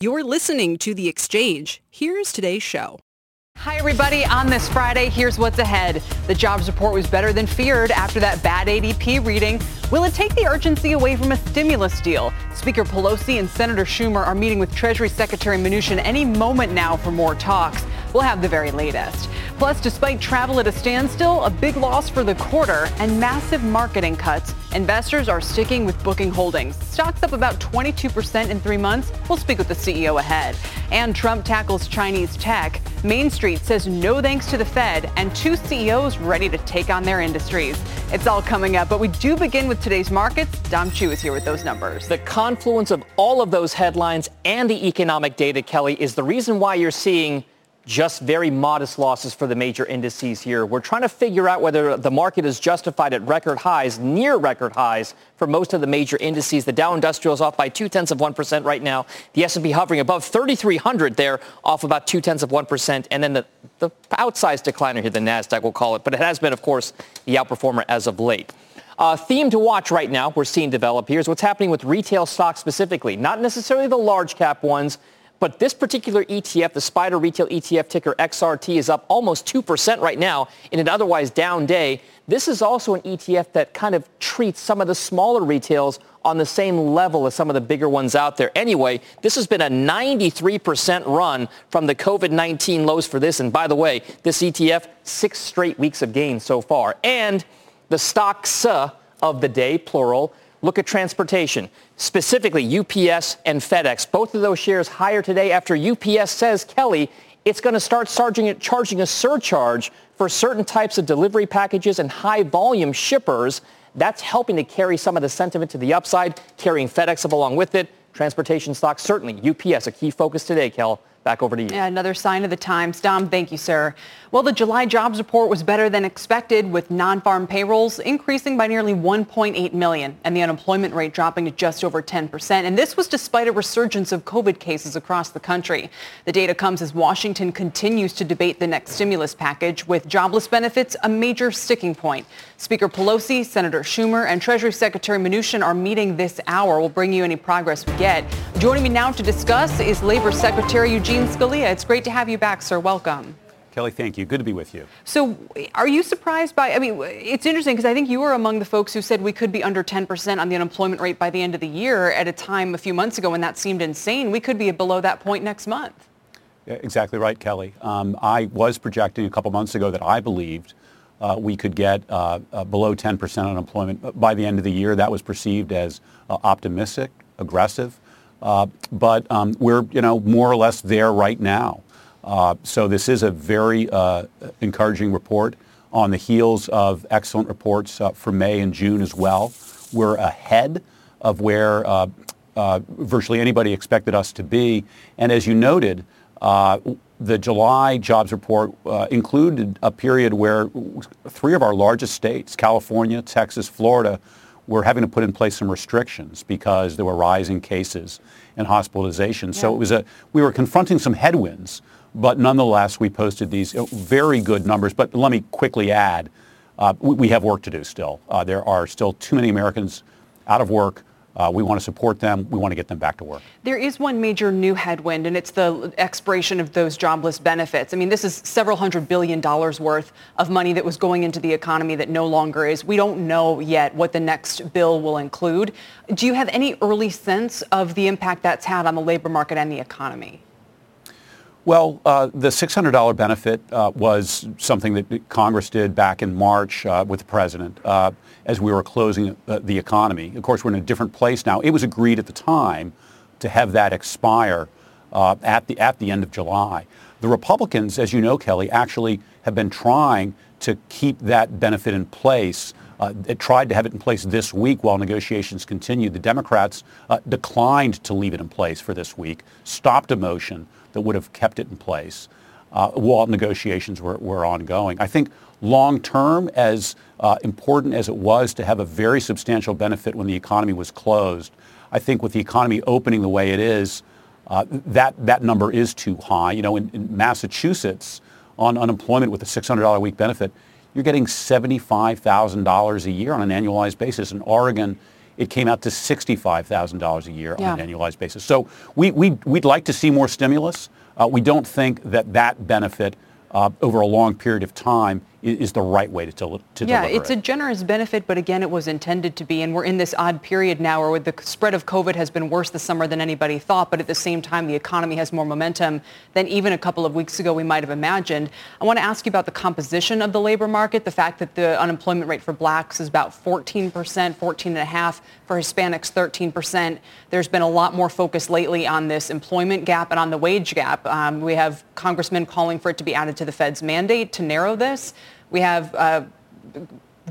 You're listening to The Exchange. Here's today's show. Hi, everybody. On this Friday, here's what's ahead. The jobs report was better than feared after that bad ADP reading. Will it take the urgency away from a stimulus deal? Speaker Pelosi and Senator Schumer are meeting with Treasury Secretary Mnuchin any moment now for more talks. We'll have the very latest. Plus, despite travel at a standstill, a big loss for the quarter and massive marketing cuts, investors are sticking with booking holdings. Stocks up about 22% in three months. We'll speak with the CEO ahead. And Trump tackles Chinese tech. Main Street says no thanks to the Fed, and two CEOs ready to take on their industries. It's all coming up, but we do begin with today's markets. Dom Chu is here with those numbers. The confluence of all of those headlines and the economic data, Kelly, is the reason why you're seeing just very modest losses for the major indices here. We're trying to figure out whether the market is justified at record highs, near record highs for most of the major indices. The Dow Industrial is off by two tenths of 1% right now. The S&P hovering above 3,300 there, off about two tenths of 1%. And then the, the outsized decliner here, the NASDAQ we'll call it. But it has been, of course, the outperformer as of late. Uh, theme to watch right now we're seeing develop here is what's happening with retail stocks specifically, not necessarily the large cap ones, but this particular ETF, the SPDR Retail ETF ticker XRT, is up almost 2% right now in an otherwise down day. This is also an ETF that kind of treats some of the smaller retails on the same level as some of the bigger ones out there. Anyway, this has been a 93% run from the COVID-19 lows for this. And by the way, this ETF, six straight weeks of gains so far. And the stocks of the day, plural, Look at transportation, specifically UPS and FedEx. Both of those shares higher today after UPS says, Kelly, it's going to start charging, a surcharge for certain types of delivery packages and high volume shippers. That's helping to carry some of the sentiment to the upside, carrying FedEx up along with it. Transportation stocks, certainly. UPS, a key focus today, Kel. Back over to you. Yeah, another sign of the times. Dom, thank you, sir. Well, the July jobs report was better than expected with non-farm payrolls increasing by nearly 1.8 million and the unemployment rate dropping to just over 10%. And this was despite a resurgence of COVID cases across the country. The data comes as Washington continues to debate the next stimulus package with jobless benefits a major sticking point. Speaker Pelosi, Senator Schumer, and Treasury Secretary Mnuchin are meeting this hour. We'll bring you any progress we get. Joining me now to discuss is Labor Secretary Eugene Scalia. It's great to have you back, sir. Welcome. Kelly, thank you. Good to be with you. So are you surprised by, I mean, it's interesting because I think you were among the folks who said we could be under 10% on the unemployment rate by the end of the year at a time a few months ago when that seemed insane. We could be below that point next month. Yeah, exactly right, Kelly. Um, I was projecting a couple months ago that I believed uh, we could get uh, uh, below 10% unemployment by the end of the year. That was perceived as uh, optimistic, aggressive. Uh, but um, we're, you know, more or less there right now. Uh, so this is a very encouraging report on the heels of excellent reports for May and June as well. We're ahead of where virtually anybody expected us to be. And as you noted, the July jobs report uh, included a period where three of our largest states, California, Texas, Florida, were having to put in place some restrictions because there were rising cases and hospitalizations. Yeah. So it was a, we were confronting some headwinds, but nonetheless, we posted these uh, very good numbers. But let me quickly add, uh, we, we, have work to do still. Uh, there are still too many Americans out of work uh, we want to support them. We want to get them back to work. There is one major new headwind, and it's the expiration of those jobless benefits. I mean, this is several hundred billion dollars worth of money that was going into the economy that no longer is. We don't know yet what the next bill will include. Do you have any early sense of the impact that's had on the labor market and the economy? Well, uh, the $600 benefit uh, was something that Congress did back in March uh, with the president uh, as we were closing uh, the economy. Of course, we're in a different place now. It was agreed at the time to have that expire uh, at, the, at the end of July. The Republicans, as you know, Kelly, actually have been trying to keep that benefit in place uh, it tried to have it in place this week while negotiations continued. The Democrats uh, declined to leave it in place for this week, stopped a motion that would have kept it in place uh, while negotiations were, were ongoing. I think long term, as uh, important as it was to have a very substantial benefit when the economy was closed, I think with the economy opening the way it is, uh, that, that number is too high. You know, in, in Massachusetts, on unemployment with a $600 a week benefit, you're getting $75,000 a year on an annualized basis. In Oregon, it came out to $65,000 a year yeah. on an annualized basis. So we, we, we'd like to see more stimulus. Uh, we don't think that that benefit uh, over a long period of time is the right way to, to, to yeah, deliver it's it. a generous benefit, but again, it was intended to be, and we're in this odd period now where the spread of COVID has been worse this summer than anybody thought, but at the same time, the economy has more momentum than even a couple of weeks ago we might have imagined. I want to ask you about the composition of the labor market, the fact that the unemployment rate for blacks is about 14%, 14.5%, for Hispanics, 13%. There's been a lot more focus lately on this employment gap and on the wage gap. Um, we have congressmen calling for it to be added to the Fed's mandate to narrow this. We have uh,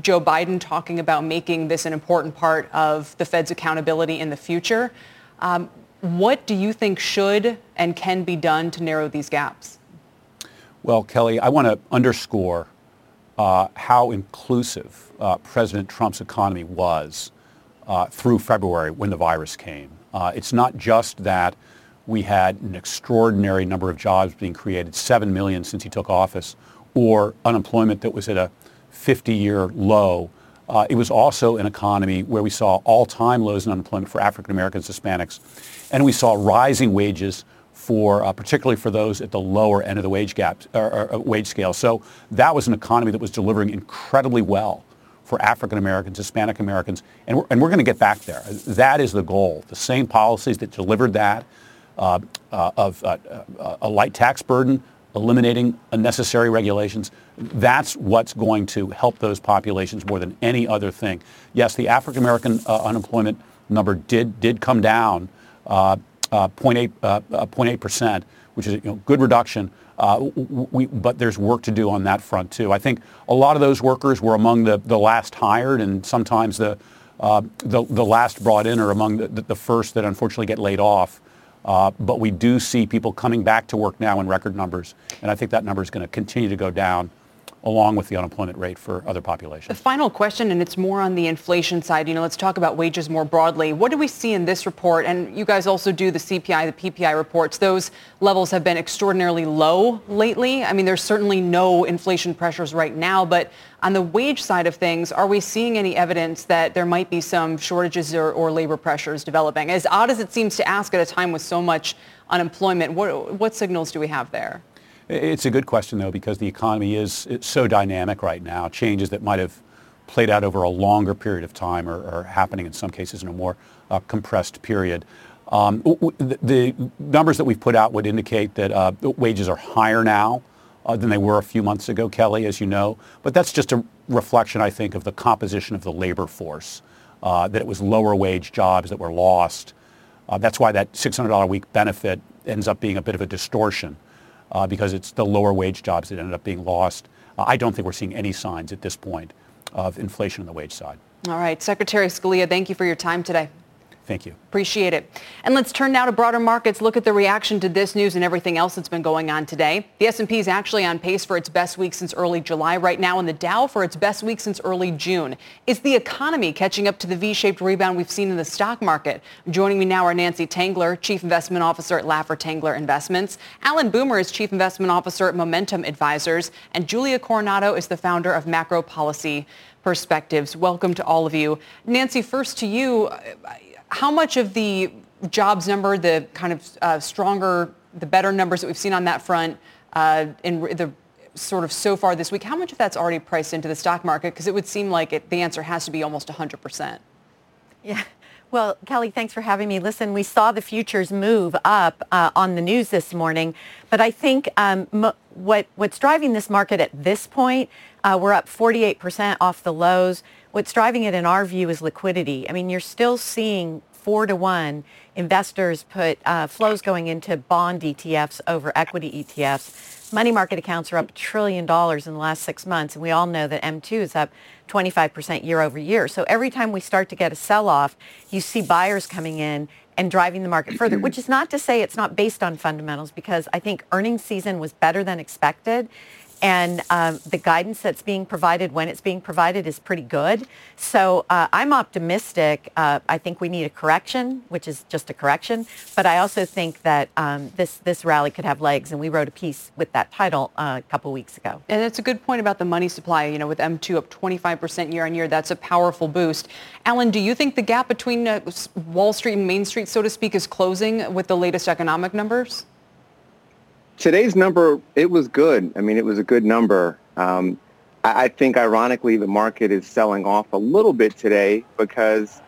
Joe Biden talking about making this an important part of the Fed's accountability in the future. Um, what do you think should and can be done to narrow these gaps? Well, Kelly, I want to underscore uh, how inclusive uh, President Trump's economy was uh, through February when the virus came. Uh, it's not just that we had an extraordinary number of jobs being created, 7 million since he took office, or unemployment that was at a 50-year low. Uh, it was also an economy where we saw all-time lows in unemployment for African Americans, Hispanics, and we saw rising wages for uh, particularly for those at the lower end of the wage gap or, or, or wage scale. So that was an economy that was delivering incredibly well for African Americans, Hispanic Americans, and we're, and we're going to get back there. That is the goal. The same policies that delivered that uh, uh, of uh, uh, a light tax burden, eliminating unnecessary regulations. That's what's going to help those populations more than any other thing. Yes, the African American uh, unemployment number did did come down uh, uh, 0.8 uh, 0.8 uh, percent, which is a you know, good reduction. Uh, we, but there's work to do on that front too. I think a lot of those workers were among the, the last hired, and sometimes the, the, the last brought in are among the, the first that unfortunately get laid off. Uh, but we do see people coming back to work now in record numbers, and I think that number is going to continue to go down along with the unemployment rate for other populations. The final question, and it's more on the inflation side. You know, let's talk about wages more broadly. What do we see in this report? And you guys also do the CPI, the PPI reports. Those levels have been extraordinarily low lately. I mean, there's certainly no inflation pressures right now, but on the wage side of things, are we seeing any evidence that there might be some shortages or, or labor pressures developing? As odd as it seems to ask at a time with so much unemployment, what, what signals do we have there? It's a good question, though, because the economy is so dynamic right now. Changes that might have played out over a longer period of time are, are happening in some cases in a more uh, compressed period. Um, the, the, numbers that we've put out would indicate that uh, wages are higher now uh, than they were a few months ago, Kelly, as you know. But that's just a reflection, I think, of the composition of the labor force, uh, that it was lower wage jobs that were lost. Uh, that's why that $600 a week benefit ends up being a bit of a distortion uh, because it's the lower wage jobs that ended up being lost. Uh, I don't think we're seeing any signs at this point of inflation on the wage side. All right. Secretary Scalia, thank you for your time today. Thank you. Appreciate it. And let's turn now to broader markets. Look at the reaction to this news and everything else that's been going on today. The S&P is actually on pace for its best week since early July right now, and the Dow for its best week since early June. Is the economy catching up to the V-shaped rebound we've seen in the stock market? Joining me now are Nancy Tengler, Chief Investment Officer at Laffer Tengler Investments. Alan Boomer is Chief Investment Officer at Momentum Advisors. And Julia Coronado is the founder of Macro Policy Perspectives. Welcome to all of you. Nancy, first to you how much of the jobs number, the kind of uh, stronger, the better numbers that we've seen on that front uh, in the sort of so far this week, how much of that's already priced into the stock market? Because it would seem like it, the answer has to be almost 100%. Yeah. Well, Kelly, thanks for having me. Listen, we saw the futures move up uh, on the news this morning, but I think um, what what's driving this market at this point, uh, we're up 48% off the lows. What's driving it in our view is liquidity. I mean, you're still seeing four to one, investors put uh, flows going into bond ETFs over equity ETFs. Money market accounts are up a trillion dollars in the last six months, and we all know that M2 is up 25% year over year. So every time we start to get a sell-off, you see buyers coming in and driving the market further, which is not to say it's not based on fundamentals because I think earnings season was better than expected and um, the guidance that's being provided when it's being provided is pretty good. So uh, I'm optimistic. Uh, I think we need a correction, which is just a correction, but I also think that um, this this rally could have legs, and we wrote a piece with that title uh, a couple weeks ago. And it's a good point about the money supply. You know, with M2 up 25% year on year, that's a powerful boost. Alan, do you think the gap between uh, Wall Street and Main Street, so to speak, is closing with the latest economic numbers? Today's number, it was good. I mean, it was a good number. Um, I, I think, ironically, the market is selling off a little bit today because,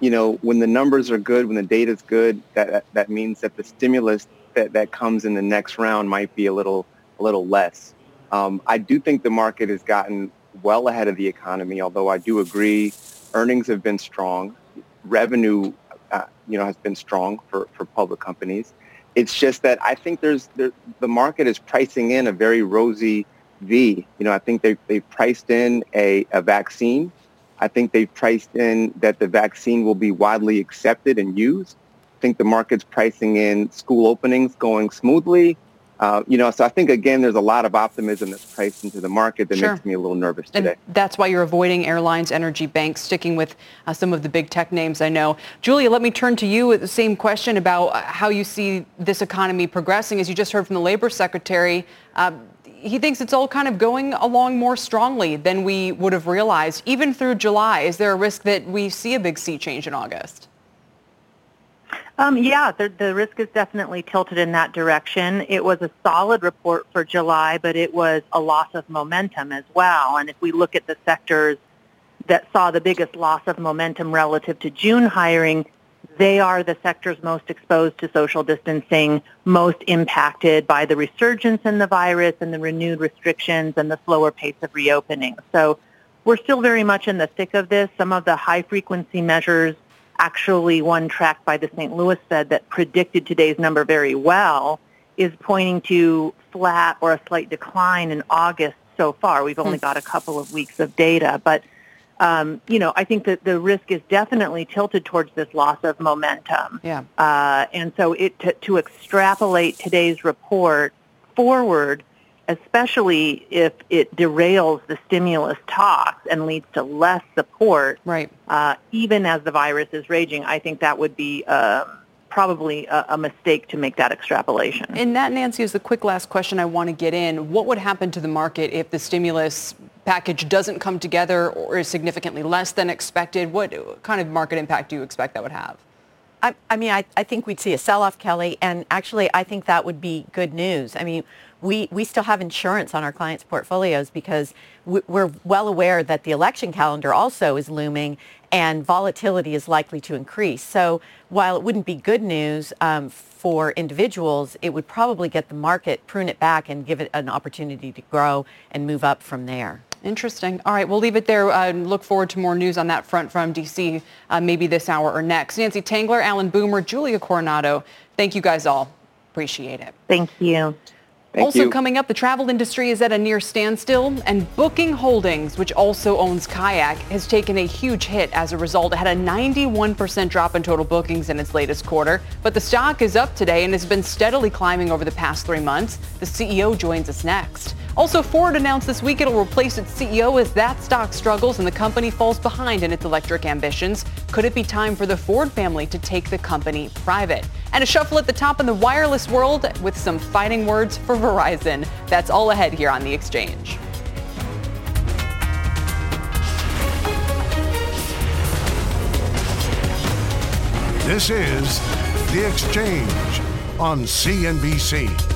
you know, when the numbers are good, when the data is good, that, that means that the stimulus that, that comes in the next round might be a little, a little less. Um, I do think the market has gotten well ahead of the economy, although I do agree earnings have been strong. Revenue, uh, you know, has been strong for, for public companies. It's just that I think there's there, the market is pricing in a very rosy V. You know, I think they they priced in a, a vaccine. I think they've priced in that the vaccine will be widely accepted and used. I think the market's pricing in school openings going smoothly. Uh, you know, so I think again, there's a lot of optimism that's priced into the market that sure. makes me a little nervous today. And that's why you're avoiding airlines, energy, banks, sticking with uh, some of the big tech names I know. Julia, let me turn to you with the same question about uh, how you see this economy progressing. As you just heard from the labor secretary, uh, he thinks it's all kind of going along more strongly than we would have realized, even through July. Is there a risk that we see a big sea change in August? Um, yeah, the, the risk is definitely tilted in that direction. It was a solid report for July, but it was a loss of momentum as well. And if we look at the sectors that saw the biggest loss of momentum relative to June hiring, they are the sectors most exposed to social distancing, most impacted by the resurgence in the virus and the renewed restrictions and the slower pace of reopening. So we're still very much in the thick of this. Some of the high frequency measures actually one tracked by the St. Louis Fed that predicted today's number very well is pointing to flat or a slight decline in August so far. We've only hmm. got a couple of weeks of data, but um, you know, I think that the risk is definitely tilted towards this loss of momentum. Yeah. Uh, and so it to, to extrapolate today's report forward especially if it derails the stimulus talks and leads to less support, right? Uh, even as the virus is raging, I think that would be uh, probably a, a, mistake to make that extrapolation. And that, Nancy, is the quick last question I want to get in. What would happen to the market if the stimulus package doesn't come together or is significantly less than expected? What kind of market impact do you expect that would have? I, I mean, I, I think we'd see a sell-off, Kelly, and actually I think that would be good news. I mean, we, we still have insurance on our clients' portfolios because we're well aware that the election calendar also is looming and volatility is likely to increase. So while it wouldn't be good news um, for individuals, it would probably get the market, prune it back and give it an opportunity to grow and move up from there. Interesting. All right, we'll leave it there. Uh, look forward to more news on that front from D.C. Uh, maybe this hour or next. Nancy Tengler, Alan Boomer, Julia Coronado, thank you guys all. Appreciate it. Thank you. Thank also you. coming up, the travel industry is at a near standstill, and Booking Holdings, which also owns Kayak, has taken a huge hit as a result. It had a 91% drop in total bookings in its latest quarter, but the stock is up today and has been steadily climbing over the past three months. The CEO joins us next. Also, Ford announced this week it'll replace its CEO as that stock struggles and the company falls behind in its electric ambitions. Could it be time for the Ford family to take the company private? And a shuffle at the top in the wireless world with some fighting words for Verizon. That's all ahead here on The Exchange. This is The Exchange on CNBC.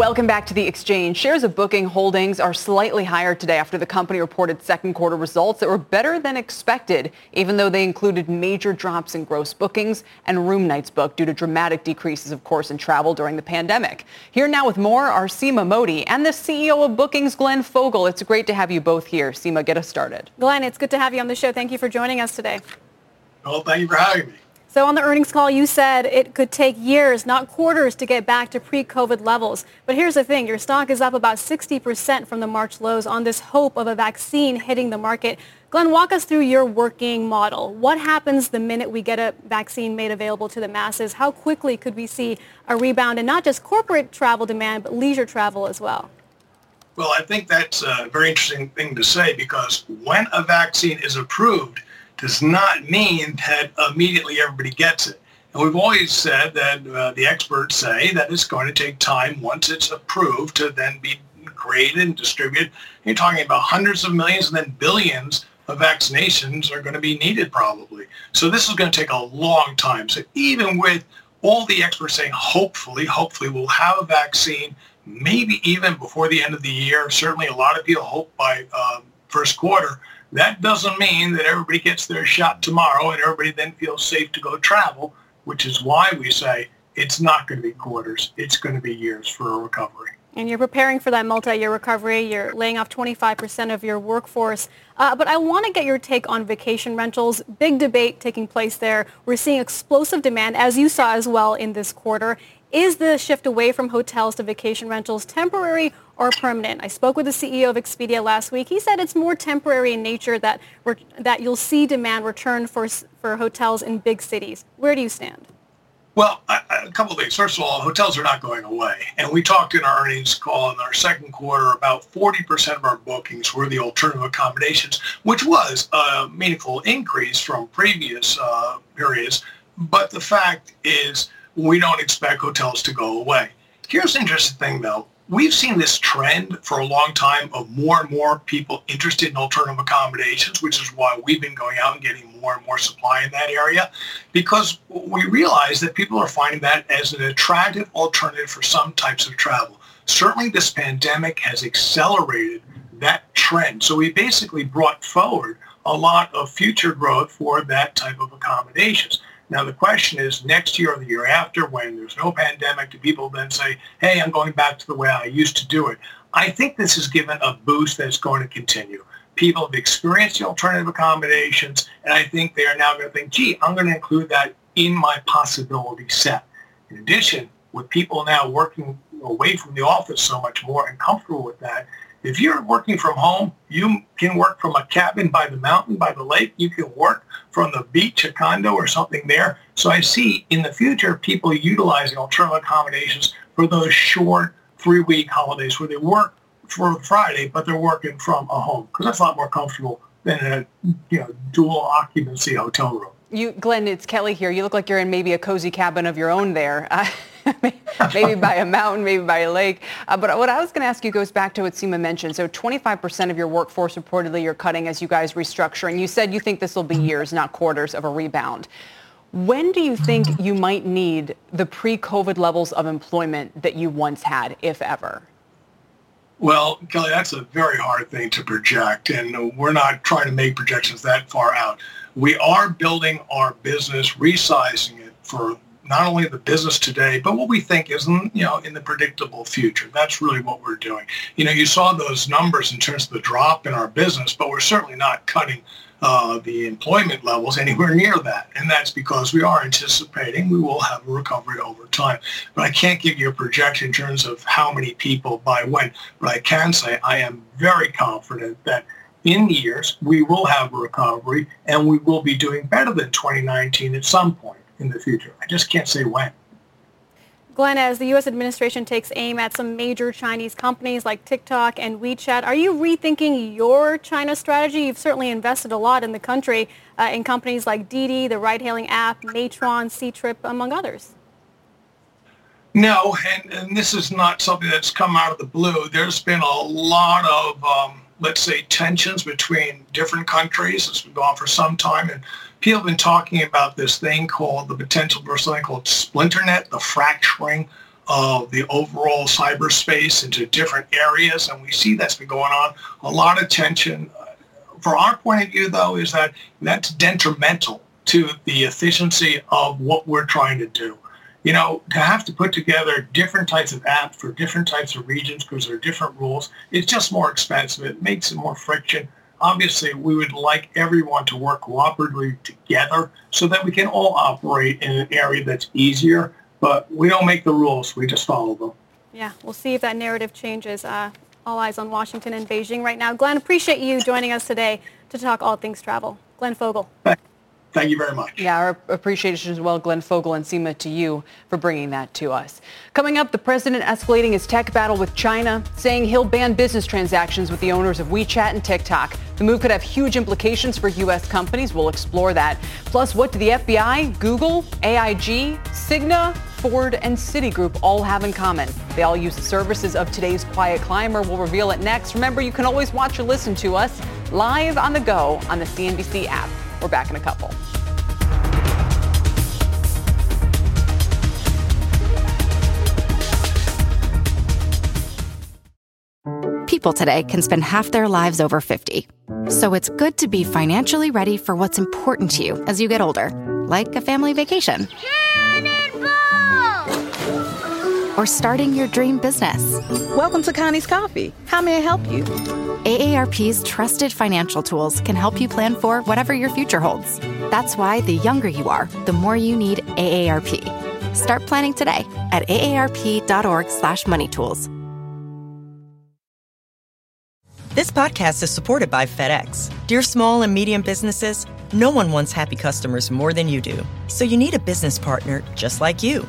Welcome back to the exchange. Shares of Booking Holdings are slightly higher today after the company reported second quarter results that were better than expected, even though they included major drops in gross bookings and room nights booked due to dramatic decreases, of course, in travel during the pandemic. Here now with more are Seema Modi and the CEO of Bookings, Glenn Fogel. It's great to have you both here. Seema, get us started. Glenn, it's good to have you on the show. Thank you for joining us today. Well, thank you for having me. So on the earnings call, you said it could take years, not quarters, to get back to pre-COVID levels. But here's the thing. Your stock is up about 60% from the March lows on this hope of a vaccine hitting the market. Glenn, walk us through your working model. What happens the minute we get a vaccine made available to the masses? How quickly could we see a rebound in not just corporate travel demand, but leisure travel as well? Well, I think that's a very interesting thing to say because when a vaccine is approved, does not mean that immediately everybody gets it. And we've always said that uh, the experts say that it's going to take time once it's approved to then be created and distributed. You're talking about hundreds of millions and then billions of vaccinations are going to be needed probably. So this is going to take a long time. So even with all the experts saying hopefully, hopefully we'll have a vaccine, maybe even before the end of the year. Certainly a lot of people hope by uh, first quarter. That doesn't mean that everybody gets their shot tomorrow and everybody then feels safe to go travel, which is why we say it's not going to be quarters. It's going to be years for a recovery. And you're preparing for that multi-year recovery. You're laying off 25% of your workforce. Uh, but I want to get your take on vacation rentals. Big debate taking place there. We're seeing explosive demand, as you saw as well in this quarter. Is the shift away from hotels to vacation rentals temporary or permanent? I spoke with the CEO of Expedia last week. He said it's more temporary in nature that, that you'll see demand return for, for hotels in big cities. Where do you stand? Well, a couple of things. First of all, hotels are not going away. And we talked in our earnings call in our second quarter about 40% of our bookings were the alternative accommodations, which was a meaningful increase from previous uh, periods. But the fact is we don't expect hotels to go away. Here's the interesting thing, though. We've seen this trend for a long time of more and more people interested in alternative accommodations, which is why we've been going out and getting more and more supply in that area, because we realize that people are finding that as an attractive alternative for some types of travel. Certainly this pandemic has accelerated that trend. So we basically brought forward a lot of future growth for that type of accommodations. Now the question is next year or the year after when there's no pandemic, do people then say, hey, I'm going back to the way I used to do it? I think this has given a boost that's going to continue. People have experienced the alternative accommodations, and I think they are now going to think, gee, I'm going to include that in my possibility set. In addition, with people now working away from the office so much more and comfortable with that, if you're working from home, you can work from a cabin by the mountain, by the lake. You can work from the beach, a condo or something there. So I see in the future people utilizing alternative accommodations for those short three-week holidays where they work for Friday, but they're working from a home because that's a lot more comfortable than a you know dual occupancy hotel room. You, Glenn, it's Kelly here. You look like you're in maybe a cozy cabin of your own there. Maybe by a mountain, maybe by a lake. Uh, but what I was going to ask you goes back to what Seema mentioned. So 25% of your workforce reportedly you're cutting as you guys restructure. And you said you think this will be years, not quarters of a rebound. When do you think you might need the pre-COVID levels of employment that you once had, if ever? Well, Kelly, that's a very hard thing to project, and we're not trying to make projections that far out we are building our business, resizing it for not only the business today, but what we think is, you know, in the predictable future. That's really what we're doing. You know, you saw those numbers in terms of the drop in our business, but we're certainly not cutting uh, the employment levels anywhere near that. And that's because we are anticipating we will have a recovery over time. But I can't give you a projection in terms of how many people by when. But I can say I am very confident that in years, we will have a recovery and we will be doing better than 2019 at some point in the future. I just can't say when. Glenn, as the U.S. administration takes aim at some major Chinese companies like TikTok and WeChat, are you rethinking your China strategy? You've certainly invested a lot in the country uh, in companies like Didi, the ride-hailing app, Meituan, Ctrip, among others. No, and, and this is not something that's come out of the blue. There's been a lot of, um, let's say, tensions between different countries. It's been going on for some time, and people have been talking about this thing called the potential for something called splinternet, the fracturing of the overall cyberspace into different areas, and we see that's been going on. A lot of tension. For our point of view, though, is that that's detrimental to the efficiency of what we're trying to do. You know, to have to put together different types of apps for different types of regions because there are different rules, it's just more expensive. It makes it more friction. Obviously, we would like everyone to work cooperatively together so that we can all operate in an area that's easier. But we don't make the rules. We just follow them. Yeah, we'll see if that narrative changes. Uh, all eyes on Washington and Beijing right now. Glenn, appreciate you joining us today to talk all things travel. Glenn Fogel. Thank you very much. Yeah, our appreciation as well, Glenn Fogel and Seema, to you for bringing that to us. Coming up, the president escalating his tech battle with China, saying he'll ban business transactions with the owners of WeChat and TikTok. The move could have huge implications for U.S. companies. We'll explore that. Plus, what do the FBI, Google, AIG, Cigna, Ford, and Citigroup all have in common? They all use the services of today's quiet climber. We'll reveal it next. Remember, you can always watch or listen to us live on the go on the CNBC app. We're back in a couple. People today can spend half their lives over 50. So it's good to be financially ready for what's important to you as you get older, like a family vacation. Or starting your dream business. Welcome to Connie's Coffee. How may I help you? AARP's trusted financial tools can help you plan for whatever your future holds. That's why the younger you are, the more you need AARP. Start planning today at aarp.org/moneytools. This podcast is supported by FedEx. Dear small and medium businesses, no one wants happy customers more than you do. So you need a business partner just like you.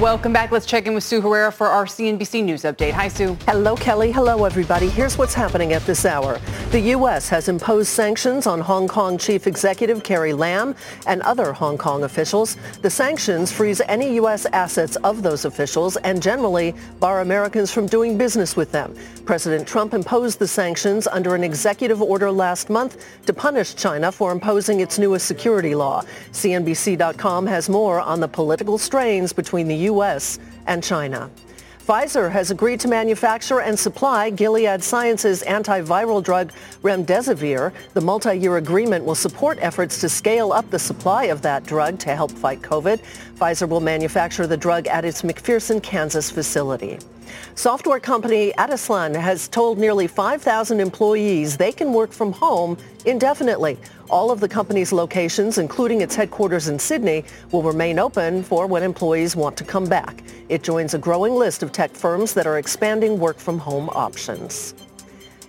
Welcome back. Let's check in with Sue Herrera for our CNBC News update. Hi, Sue. Hello, Kelly. Hello, everybody. Here's what's happening at this hour. The U.S. has imposed sanctions on Hong Kong Chief Executive Carrie Lam and other Hong Kong officials. The sanctions freeze any U.S. assets of those officials and generally bar Americans from doing business with them. President Trump imposed the sanctions under an executive order last month to punish China for imposing its newest security law. CNBC.com has more on the political strains between the U.S. and China. Pfizer has agreed to manufacture and supply Gilead Sciences antiviral drug remdesivir. The multi-year agreement will support efforts to scale up the supply of that drug to help fight COVID. Pfizer will manufacture the drug at its McPherson, Kansas facility. Software company Atlassian has told nearly 5,000 employees they can work from home indefinitely. All of the company's locations, including its headquarters in Sydney, will remain open for when employees want to come back. It joins a growing list of tech firms that are expanding work from home options.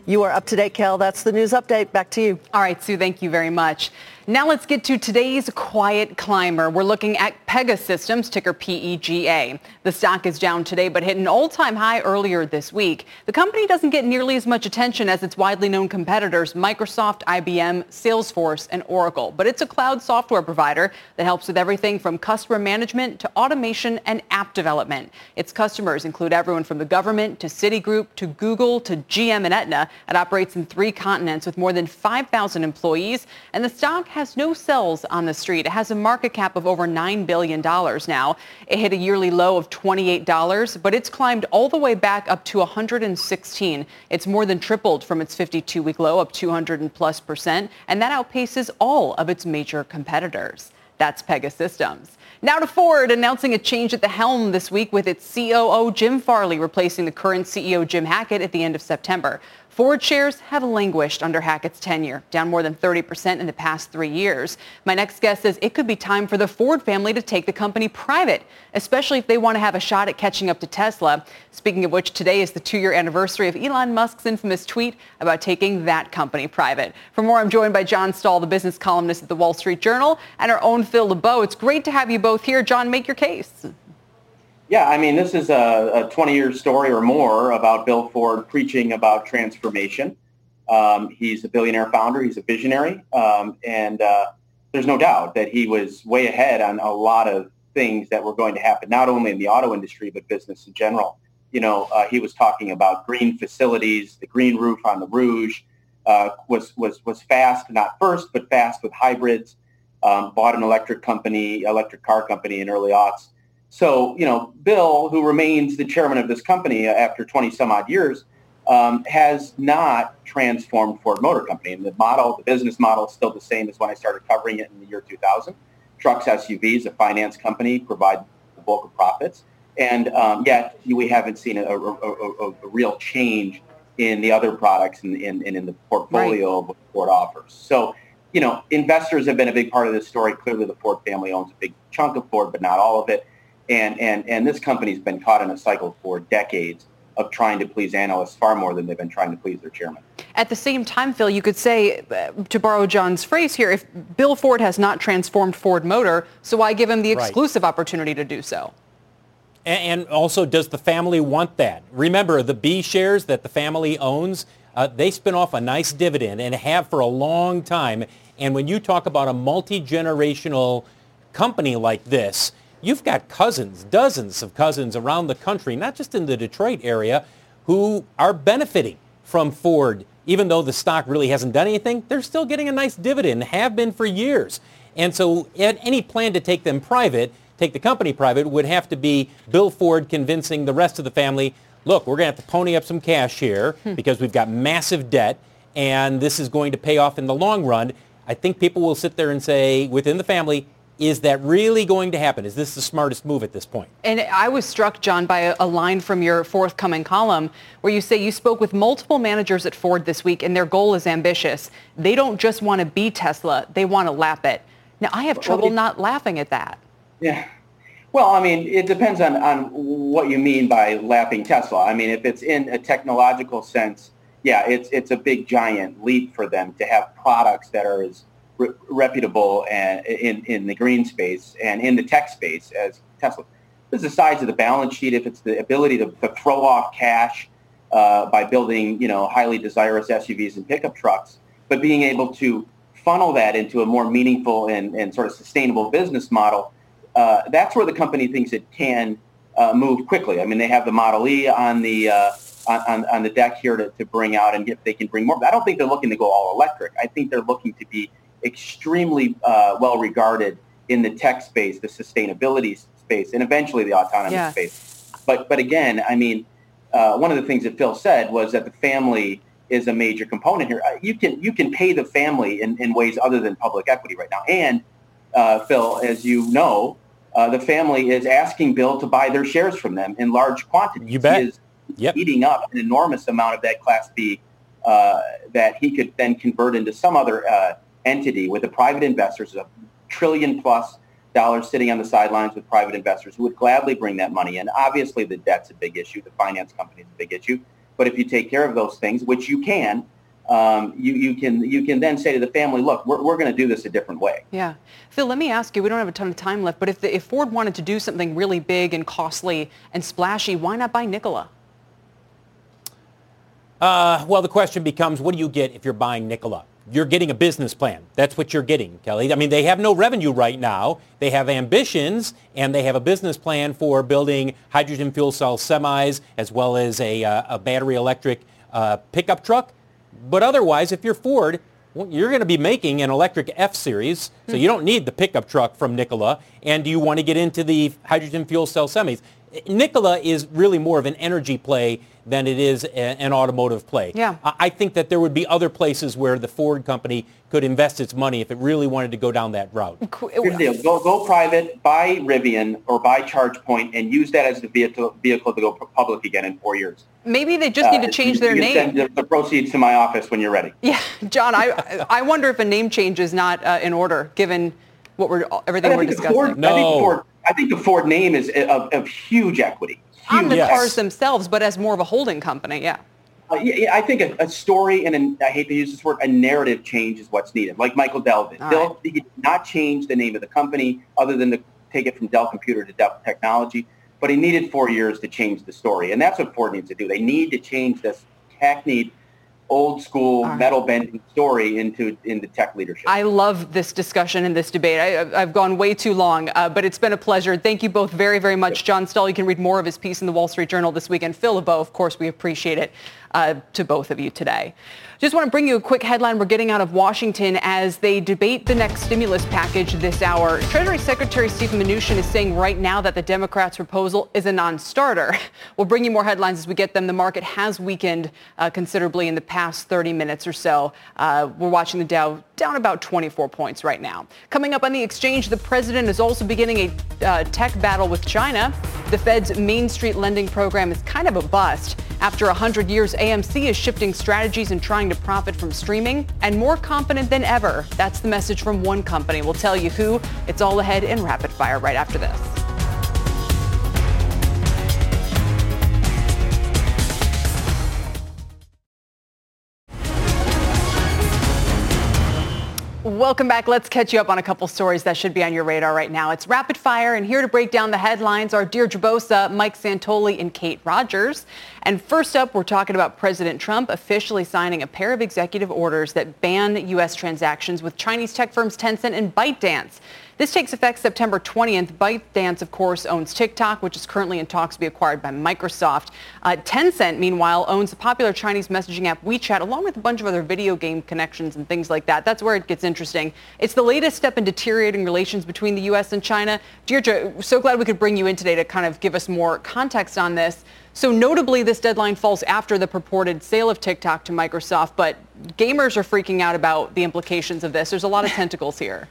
You are up to date, Kel. That's the news update. Back to you. All right, Sue, thank you very much. Now let's get to today's quiet climber. We're looking at Pegasystems, ticker PEGA. The stock is down today, but hit an all-time high earlier this week. The company doesn't get nearly as much attention as its widely known competitors, Microsoft, IBM, Salesforce, and Oracle. But it's a cloud software provider that helps with everything from customer management to automation and app development. Its customers include everyone from the government to Citigroup to Google to GM and Aetna. It operates in three continents with more than 5,000 employees, and the stock has no sells on the street. It has a market cap of over $9 billion now. It hit a yearly low of $28, but it's climbed all the way back up to 116. It's more than tripled from its 52-week low of 200 plus percent, and that outpaces all of its major competitors. That's Pegasystems. Now to Ford, announcing a change at the helm this week with its COO Jim Farley replacing the current CEO Jim Hackett at the end of September. Ford shares have languished under Hackett's tenure, down more than 30% in the past three years. My next guest says it could be time for the Ford family to take the company private, especially if they want to have a shot at catching up to Tesla. Speaking of which, today is the two-year anniversary of Elon Musk's infamous tweet about taking that company private. For more, I'm joined by John Stoll, the business columnist at the Wall Street Journal, and our own Phil LeBeau. It's great to have you both here. John, make your case. Yeah, I mean, this is a, a 20-year story or more about Bill Ford preaching about transformation. Um, he's a billionaire founder. He's a visionary. Um, and uh, there's no doubt that he was way ahead on a lot of things that were going to happen, not only in the auto industry, but business in general. You know, uh, he was talking about green facilities, the green roof on the Rouge uh, was, was, was fast, not first, but fast with hybrids. Um, bought an electric company, electric car company in early aughts so, you know, Bill, who remains the chairman of this company after 20 some odd years, um, has not transformed Ford Motor Company. And the model, the business model is still the same as when I started covering it in the year 2000. Trucks, SUVs, a finance company provide the bulk of profits. And um, yet we haven't seen a, a, a, a, real change in the other products and in, in, in, the portfolio right. of Ford offers. So, you know, investors have been a big part of this story. Clearly, the Ford family owns a big chunk of Ford, but not all of it. And, and, and this company's been caught in a cycle for decades of trying to please analysts far more than they've been trying to please their chairman. At the same time, Phil, you could say, uh, to borrow John's phrase here, if Bill Ford has not transformed Ford Motor, so why give him the exclusive right. opportunity to do so? And also, does the family want that? Remember, the B shares that the family owns, uh, they spin off a nice dividend and have for a long time. And when you talk about a multi-generational company like this, You've got cousins, dozens of cousins around the country, not just in the Detroit area, who are benefiting from Ford. Even though the stock really hasn't done anything, they're still getting a nice dividend, have been for years. And so any plan to take them private, take the company private, would have to be Bill Ford convincing the rest of the family, look, we're going to have to pony up some cash here hmm. because we've got massive debt and this is going to pay off in the long run. I think people will sit there and say, within the family, is that really going to happen? Is this the smartest move at this point? And I was struck, John, by a, a, line from your forthcoming column where you say you spoke with multiple managers at Ford this week and their goal is ambitious. They don't just want to be Tesla, they want to lap it. Now, I have trouble well, not laughing at that. Yeah. Well, I mean, it depends on, on what you mean by lapping Tesla. I mean, if it's in a technological sense, yeah, it's, it's a big giant leap for them to have products that are as re- reputable and in, in the green space and in the tech space as Tesla. Is the size of the balance sheet. If it's the ability to, to throw off cash uh, by building, you know, highly desirous SUVs and pickup trucks, but being able to funnel that into a more meaningful and, and sort of sustainable business model, uh, that's where the company thinks it can uh, move quickly. I mean, they have the Model E on the uh, on, on, the deck here to, to bring out and if they can bring more. I don't think they're looking to go all electric. I think they're looking to be extremely uh, well regarded in the tech space, the sustainability space, and eventually the autonomous yeah. space. But but again, I mean, uh, one of the things that Phil said was that the family is a major component here. Uh, you can you can pay the family in, in ways other than public equity right now. And uh, Phil, as you know, uh, the family is asking Bill to buy their shares from them in large quantities. You bet. He is yep. eating up an enormous amount of that Class B uh, that he could then convert into some other entity with the private investors, a trillion plus dollars sitting on the sidelines with private investors who would gladly bring that money in. Obviously, the debt's a big issue. The finance company is a big issue. But if you take care of those things, which you can, um, you, you can you can then say to the family, look, we're, we're going to do this a different way. Yeah. Phil, let me ask you, we don't have a ton of time left, but if, the, if Ford wanted to do something really big and costly and splashy, why not buy Nikola? Uh, well, the question becomes, what do you get if you're buying Nikola? You're getting a business plan. That's what you're getting, Kelly. I mean, they have no revenue right now. They have ambitions, and they have a business plan for building hydrogen fuel cell semis as well as a, uh, a battery electric uh, pickup truck. But otherwise, if you're Ford, well, you're going to be making an electric F-Series, so you don't need the pickup truck from Nikola. And do you want to get into the hydrogen fuel cell semis? Nikola is really more of an energy play than it is a, an automotive play. Yeah. I think that there would be other places where the Ford company could invest its money if it really wanted to go down that route. Here's the deal. Go, go private, buy Rivian or buy ChargePoint and use that as the vehicle, vehicle to go public again in four years. Maybe they just need to Uh, change you their can name. Send the, the proceeds to my office when you're ready. Yeah, John, I I wonder if a name change is not uh, in order given what we're everything we're discussing. Ford, I think Ford, I think the Ford name is of, of huge equity. on the Huge cars themselves, but as more of a holding company. Yeah. Uh, yeah, yeah, I think a, a story and an, I hate to use this word, a narrative change is what's needed. Like Michael Dell did. All Dell he did not change the name of the company other than to take it from Dell Computer to Dell Technology, but he needed four years to change the story. And that's what Ford needs to do. They need to change this hackneyed, old school, right. metal bending story into, into tech leadership. I love this discussion and this debate. I, I've gone way too long, uh, but it's been a pleasure. Thank you both very, very much. John Stoll, you can read more of his piece in the Wall Street Journal this weekend. Phil LeBeau, of course, we appreciate it uh, to both of you today. Just want to bring you a quick headline we're getting out of Washington as they debate the next stimulus package this hour. Treasury Secretary Steve Mnuchin is saying right now that the Democrats' proposal is a non-starter. We'll bring you more headlines as we get them. The market has weakened uh, considerably in the past 30 minutes or so. Uh, we're watching the Dow down about 24 points right now. Coming up on the exchange, the president is also beginning a uh, tech battle with China. The Fed's Main Street lending program is kind of a bust. After 100 years, AMC is shifting strategies and trying to profit from streaming and more confident than ever. That's the message from one company. We'll tell you who. It's all ahead in rapid fire right after this. Welcome back. Let's catch you up on a couple stories that should be on your radar right now. It's rapid fire, and here to break down the headlines are Deirdre Bosa, Mike Santoli, and Kate Rogers. And first up, we're talking about President Trump officially signing a pair of executive orders that ban U.S. transactions with Chinese tech firms Tencent and ByteDance. This takes effect September 20th. ByteDance, of course, owns TikTok, which is currently in talks to be acquired by Microsoft. Uh, Tencent, meanwhile, owns the popular Chinese messaging app WeChat, along with a bunch of other video game connections and things like that. That's where it gets interesting. It's the latest step in deteriorating relations between the U.S. and China. Deirdre, so glad we could bring you in today to kind of give us more context on this. So notably, this deadline falls after the purported sale of TikTok to Microsoft, but gamers are freaking out about the implications of this. There's a lot of tentacles here.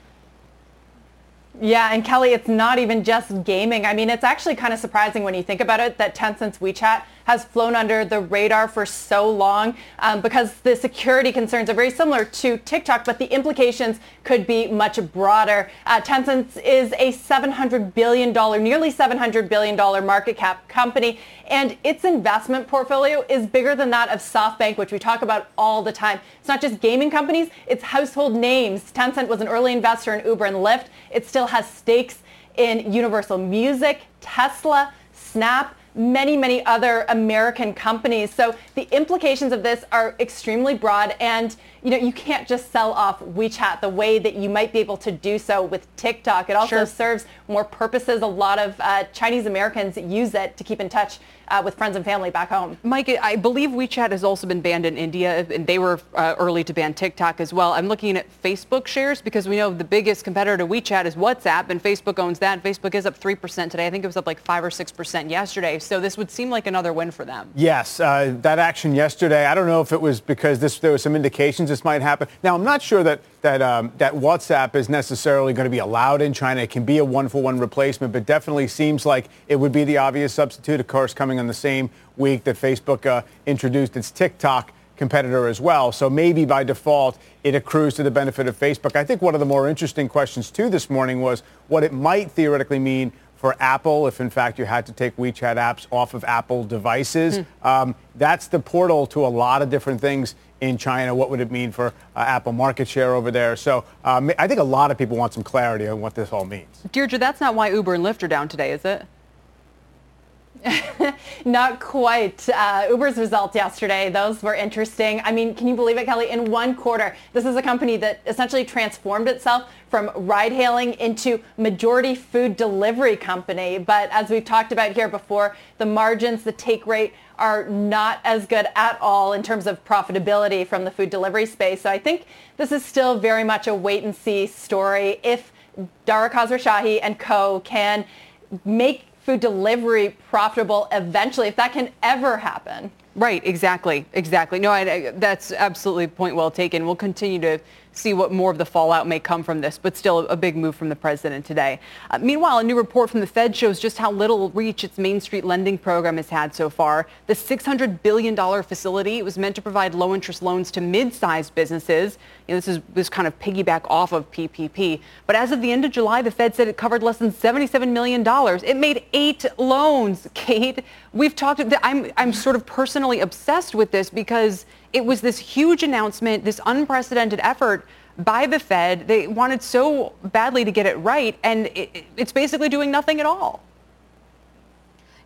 Yeah, and Kelly, it's not even just gaming. I mean, it's actually kind of surprising when you think about it that Tencent's WeChat has flown under the radar for so long um, because the security concerns are very similar to TikTok, but the implications could be much broader. Uh, Tencent is a $700 billion, nearly $700 billion market cap company, and its investment portfolio is bigger than that of SoftBank, which we talk about all the time. It's not just gaming companies, it's household names. Tencent was an early investor in Uber and Lyft. It still has stakes in Universal Music, Tesla, Snap, many, many other American companies. So the implications of this are extremely broad and you know, you can't just sell off WeChat the way that you might be able to do so with TikTok. It also Sure. serves more purposes. A lot of uh, Chinese Americans use it to keep in touch uh, with friends and family back home. Mike, I believe WeChat has also been banned in India, and they were uh, early to ban TikTok as well. I'm looking at Facebook shares because we know the biggest competitor to WeChat is WhatsApp, and Facebook owns that. Facebook is up 3% today. I think it was up like 5 or 6% yesterday. So this would seem like another win for them. Yes, uh, that action yesterday. I don't know if it was because this, there was some indications this might happen. Now, I'm not sure that that um, that WhatsApp is necessarily going to be allowed in China. It can be a one-for-one replacement, but definitely seems like it would be the obvious substitute. Of course, coming on the same week that Facebook uh, introduced its TikTok competitor as well. So maybe by default, it accrues to the benefit of Facebook. I think one of the more interesting questions too this morning was what it might theoretically mean for Apple if in fact you had to take WeChat apps off of Apple devices. Um, that's the portal to a lot of different things in China. What would it mean for uh, Apple market share over there? So um, I think a lot of people want some clarity on what this all means. Deirdre, that's not why Uber and Lyft are down today, is it? Not quite. Uh, Uber's results yesterday, those were interesting. I mean, can you believe it, Kelly? In one quarter, this is a company that essentially transformed itself from ride hailing into majority food delivery company. But as we've talked about here before, the margins, the take rate are not as good at all in terms of profitability from the food delivery space. So I think this is still very much a wait and see story. If Dara Khosrowshahi and co can make food delivery profitable eventually, if that can ever happen. Right, exactly, exactly. No, I, I, that's absolutely point well taken. We'll continue to see what more of the fallout may come from this, but still a big move from the president today. Uh, meanwhile, a new report from the Fed shows just how little reach its Main Street lending program has had so far. The $600 billion facility was meant to provide low-interest loans to mid-sized businesses. You know, this is this kind of piggyback off of PPP. But as of the end of July, the Fed said it covered less than $77 million. It made eight loans, Kate. We've talked, I'm, I'm sort of personally obsessed with this because it was this huge announcement, this unprecedented effort by the Fed. They wanted so badly to get it right, and it, it's basically doing nothing at all.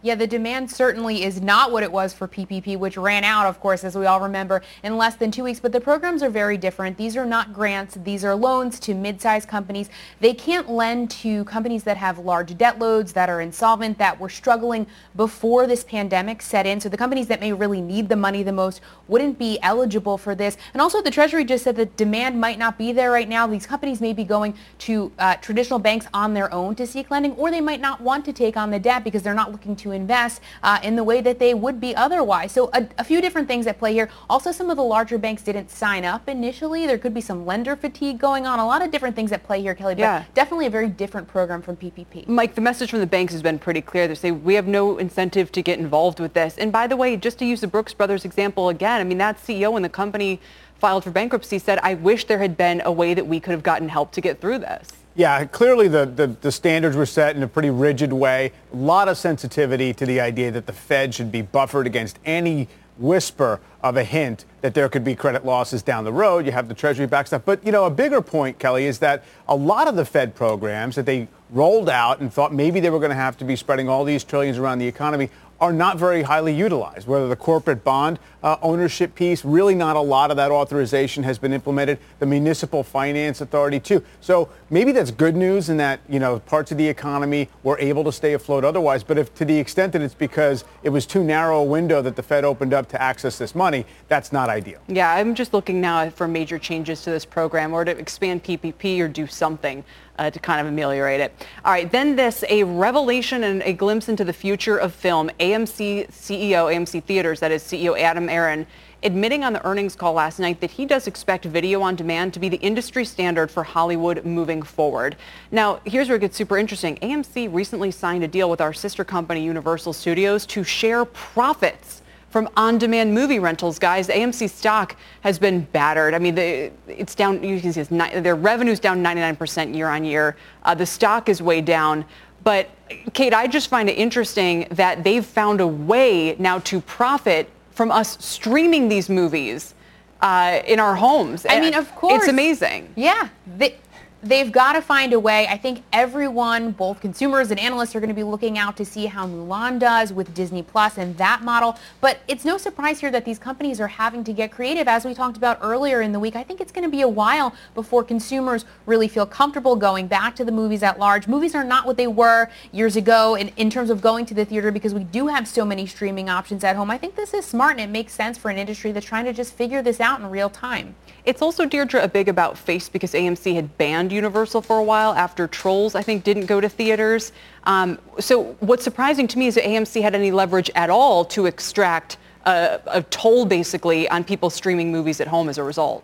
Yeah, the demand certainly is not what it was for PPP, which ran out, of course, as we all remember, in less than two weeks. But the programs are very different. These are not grants. These are loans to mid-sized companies. They can't lend to companies that have large debt loads, that are insolvent, that were struggling before this pandemic set in. So the companies that may really need the money the most wouldn't be eligible for this. And also the Treasury just said that demand might not be there right now. These companies may be going to uh, traditional banks on their own to seek lending, or they might not want to take on the debt because they're not looking to invest uh, in the way that they would be otherwise. So a, a, few different things at play here. Also, some of the larger banks didn't sign up initially. There could be some lender fatigue going on. A lot of different things at play here, Kelly, but yeah. definitely a very different program from PPP. Mike, the message from the banks has been pretty clear. They say we have no incentive to get involved with this. And by the way, just to use the Brooks Brothers example again, I mean, that CEO in the company filed for bankruptcy said, I wish there had been a way that we could have gotten help to get through this. Yeah, clearly the, the, the, standards were set in a pretty rigid way. A lot of sensitivity to the idea that the Fed should be buffered against any whisper of a hint that there could be credit losses down the road. You have the Treasury backstop. But, you know, a bigger point, Kelly, is that a lot of the Fed programs that they rolled out and thought maybe they were going to have to be spreading all these trillions around the economy are not very highly utilized. Whether the corporate bond uh, ownership piece, really not a lot of that authorization has been implemented. The municipal finance authority too. So maybe that's good news in that you know parts of the economy were able to stay afloat otherwise. But if to the extent that it's because it was too narrow a window that the Fed opened up to access this money, that's not ideal. Yeah, I'm just looking now for major changes to this program or to expand PPP or do something uh, to kind of ameliorate it. All right, then this, a revelation and a glimpse into the future of film. AMC CEO, AMC Theaters, that is CEO Adam Aron, admitting on the earnings call last night that he does expect video on demand to be the industry standard for Hollywood moving forward. Now, here's where it gets super interesting. AMC recently signed a deal with our sister company, Universal Studios, to share profits from on-demand movie rentals, guys. AMC stock has been battered. I mean, the, it's down. You can see their revenue's down 99% year on year. Uh, the stock is way down. But Kate, I just find it interesting that they've found a way now to profit from us streaming these movies uh, in our homes. I mean, of course, it's amazing. Yeah, they, they've got to find a way. I think everyone, both consumers and analysts, are going to be looking out to see how Mulan does with Disney Plus and that model. But it's no surprise here that these companies are having to get creative. As we talked about earlier in the week, I think it's going to be a while before consumers really feel comfortable going back to the movies at large. Movies are not what they were years ago in, in terms of going to the theater because we do have so many streaming options at home. I think this is smart and it makes sense for an industry that's trying to just figure this out in real time. It's also, Deirdre, a big about face because AMC had banned Universal for a while after Trolls, I think, didn't go to theaters. Um, so what's surprising to me is that AMC had any leverage at all to extract a, a toll, basically, on people streaming movies at home as a result.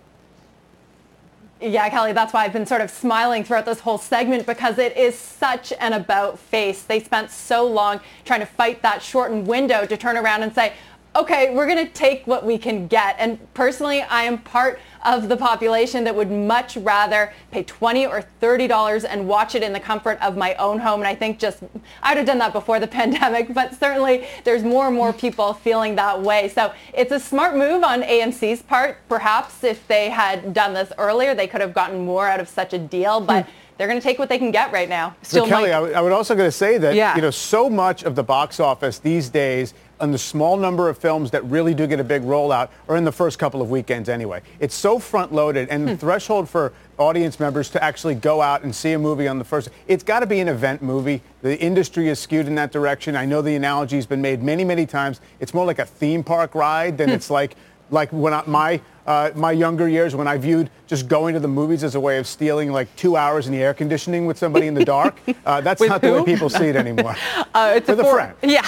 Yeah, Kelly, that's why I've been sort of smiling throughout this whole segment because it is such an about face. They spent so long trying to fight that shortened window to turn around and say, okay, we're going to take what we can get. And personally, I am part of the population that would much rather pay 20 or $30 and watch it in the comfort of my own home. And I think just, I would have done that before the pandemic, but certainly there's more and more people feeling that way. So it's a smart move on AMC's part. Perhaps if they had done this earlier, they could have gotten more out of such a deal. But hmm they're going to take what they can get right now. Still, Kelly, I, w- I would also going to say that yeah. you know so much of the box office these days and the small number of films that really do get a big rollout are in the first couple of weekends anyway. It's so front loaded and the hmm. threshold for audience members to actually go out and see a movie on the first, it's got to be an event movie. The industry is skewed in that direction. I know the analogy has been made many, many times. It's more like a theme park ride than hmm. it's like like when I, my uh, my younger years when I viewed just going to the movies as a way of stealing like two hours in the air conditioning with somebody in the dark. Uh, that's not who? the way people see it anymore. Uh, it's With a four, friend. Yeah.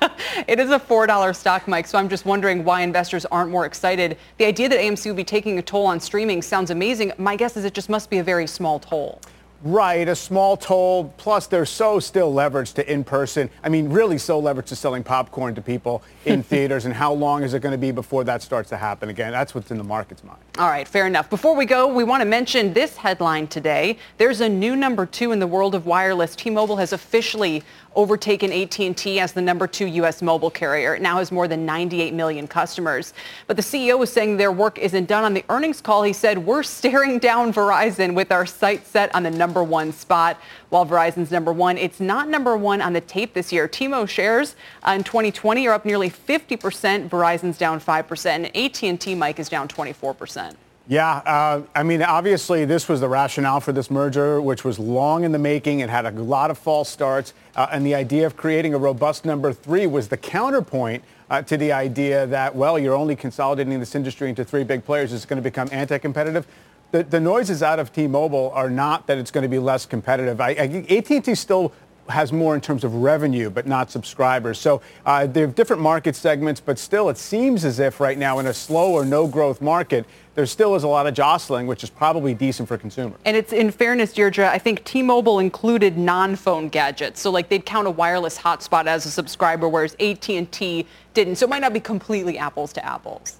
it is a $4 stock, Mike. So I'm just wondering why investors aren't more excited. The idea that AMC would be taking a toll on streaming sounds amazing. My guess is it just must be a very small toll. Right, a small toll. Plus, they're so still leveraged to in-person. I mean, really so leveraged to selling popcorn to people in theaters. And how long is it going to be before that starts to happen again? That's what's in the market's mind. All right, fair enough. Before we go, we want to mention this headline today. There's a new number two in the world of wireless. T-Mobile has officially overtaken AT&T as the number two U.S. mobile carrier. It now has more than 98 million customers. But the CEO was saying their work isn't done. On the earnings call, he said, we're staring down Verizon with our sights set on the number one spot. While Verizon's number one, it's not number one on the tape this year. T-Mo shares uh, in 2020 are up nearly 50%. Verizon's down 5%. And AT&T, Mike, is down 24%. Yeah, uh, I mean, obviously, this was the rationale for this merger, which was long in the making. It had a lot of false starts. Uh, and the idea of creating a robust number three was the counterpoint uh, to the idea that, well, you're only consolidating this industry into three big players. It's going to become anti-competitive. The, the noises out of T-Mobile are not that it's going to be less competitive. I, I, AT&T still has more in terms of revenue, but not subscribers. So uh, there are different market segments, but still it seems as if right now in a slow or no growth market, there still is a lot of jostling, which is probably decent for consumers. And it's in fairness, Deirdre, I think T-Mobile included non-phone gadgets. So like they'd count a wireless hotspot as a subscriber, whereas AT&T didn't. So it might not be completely apples to apples.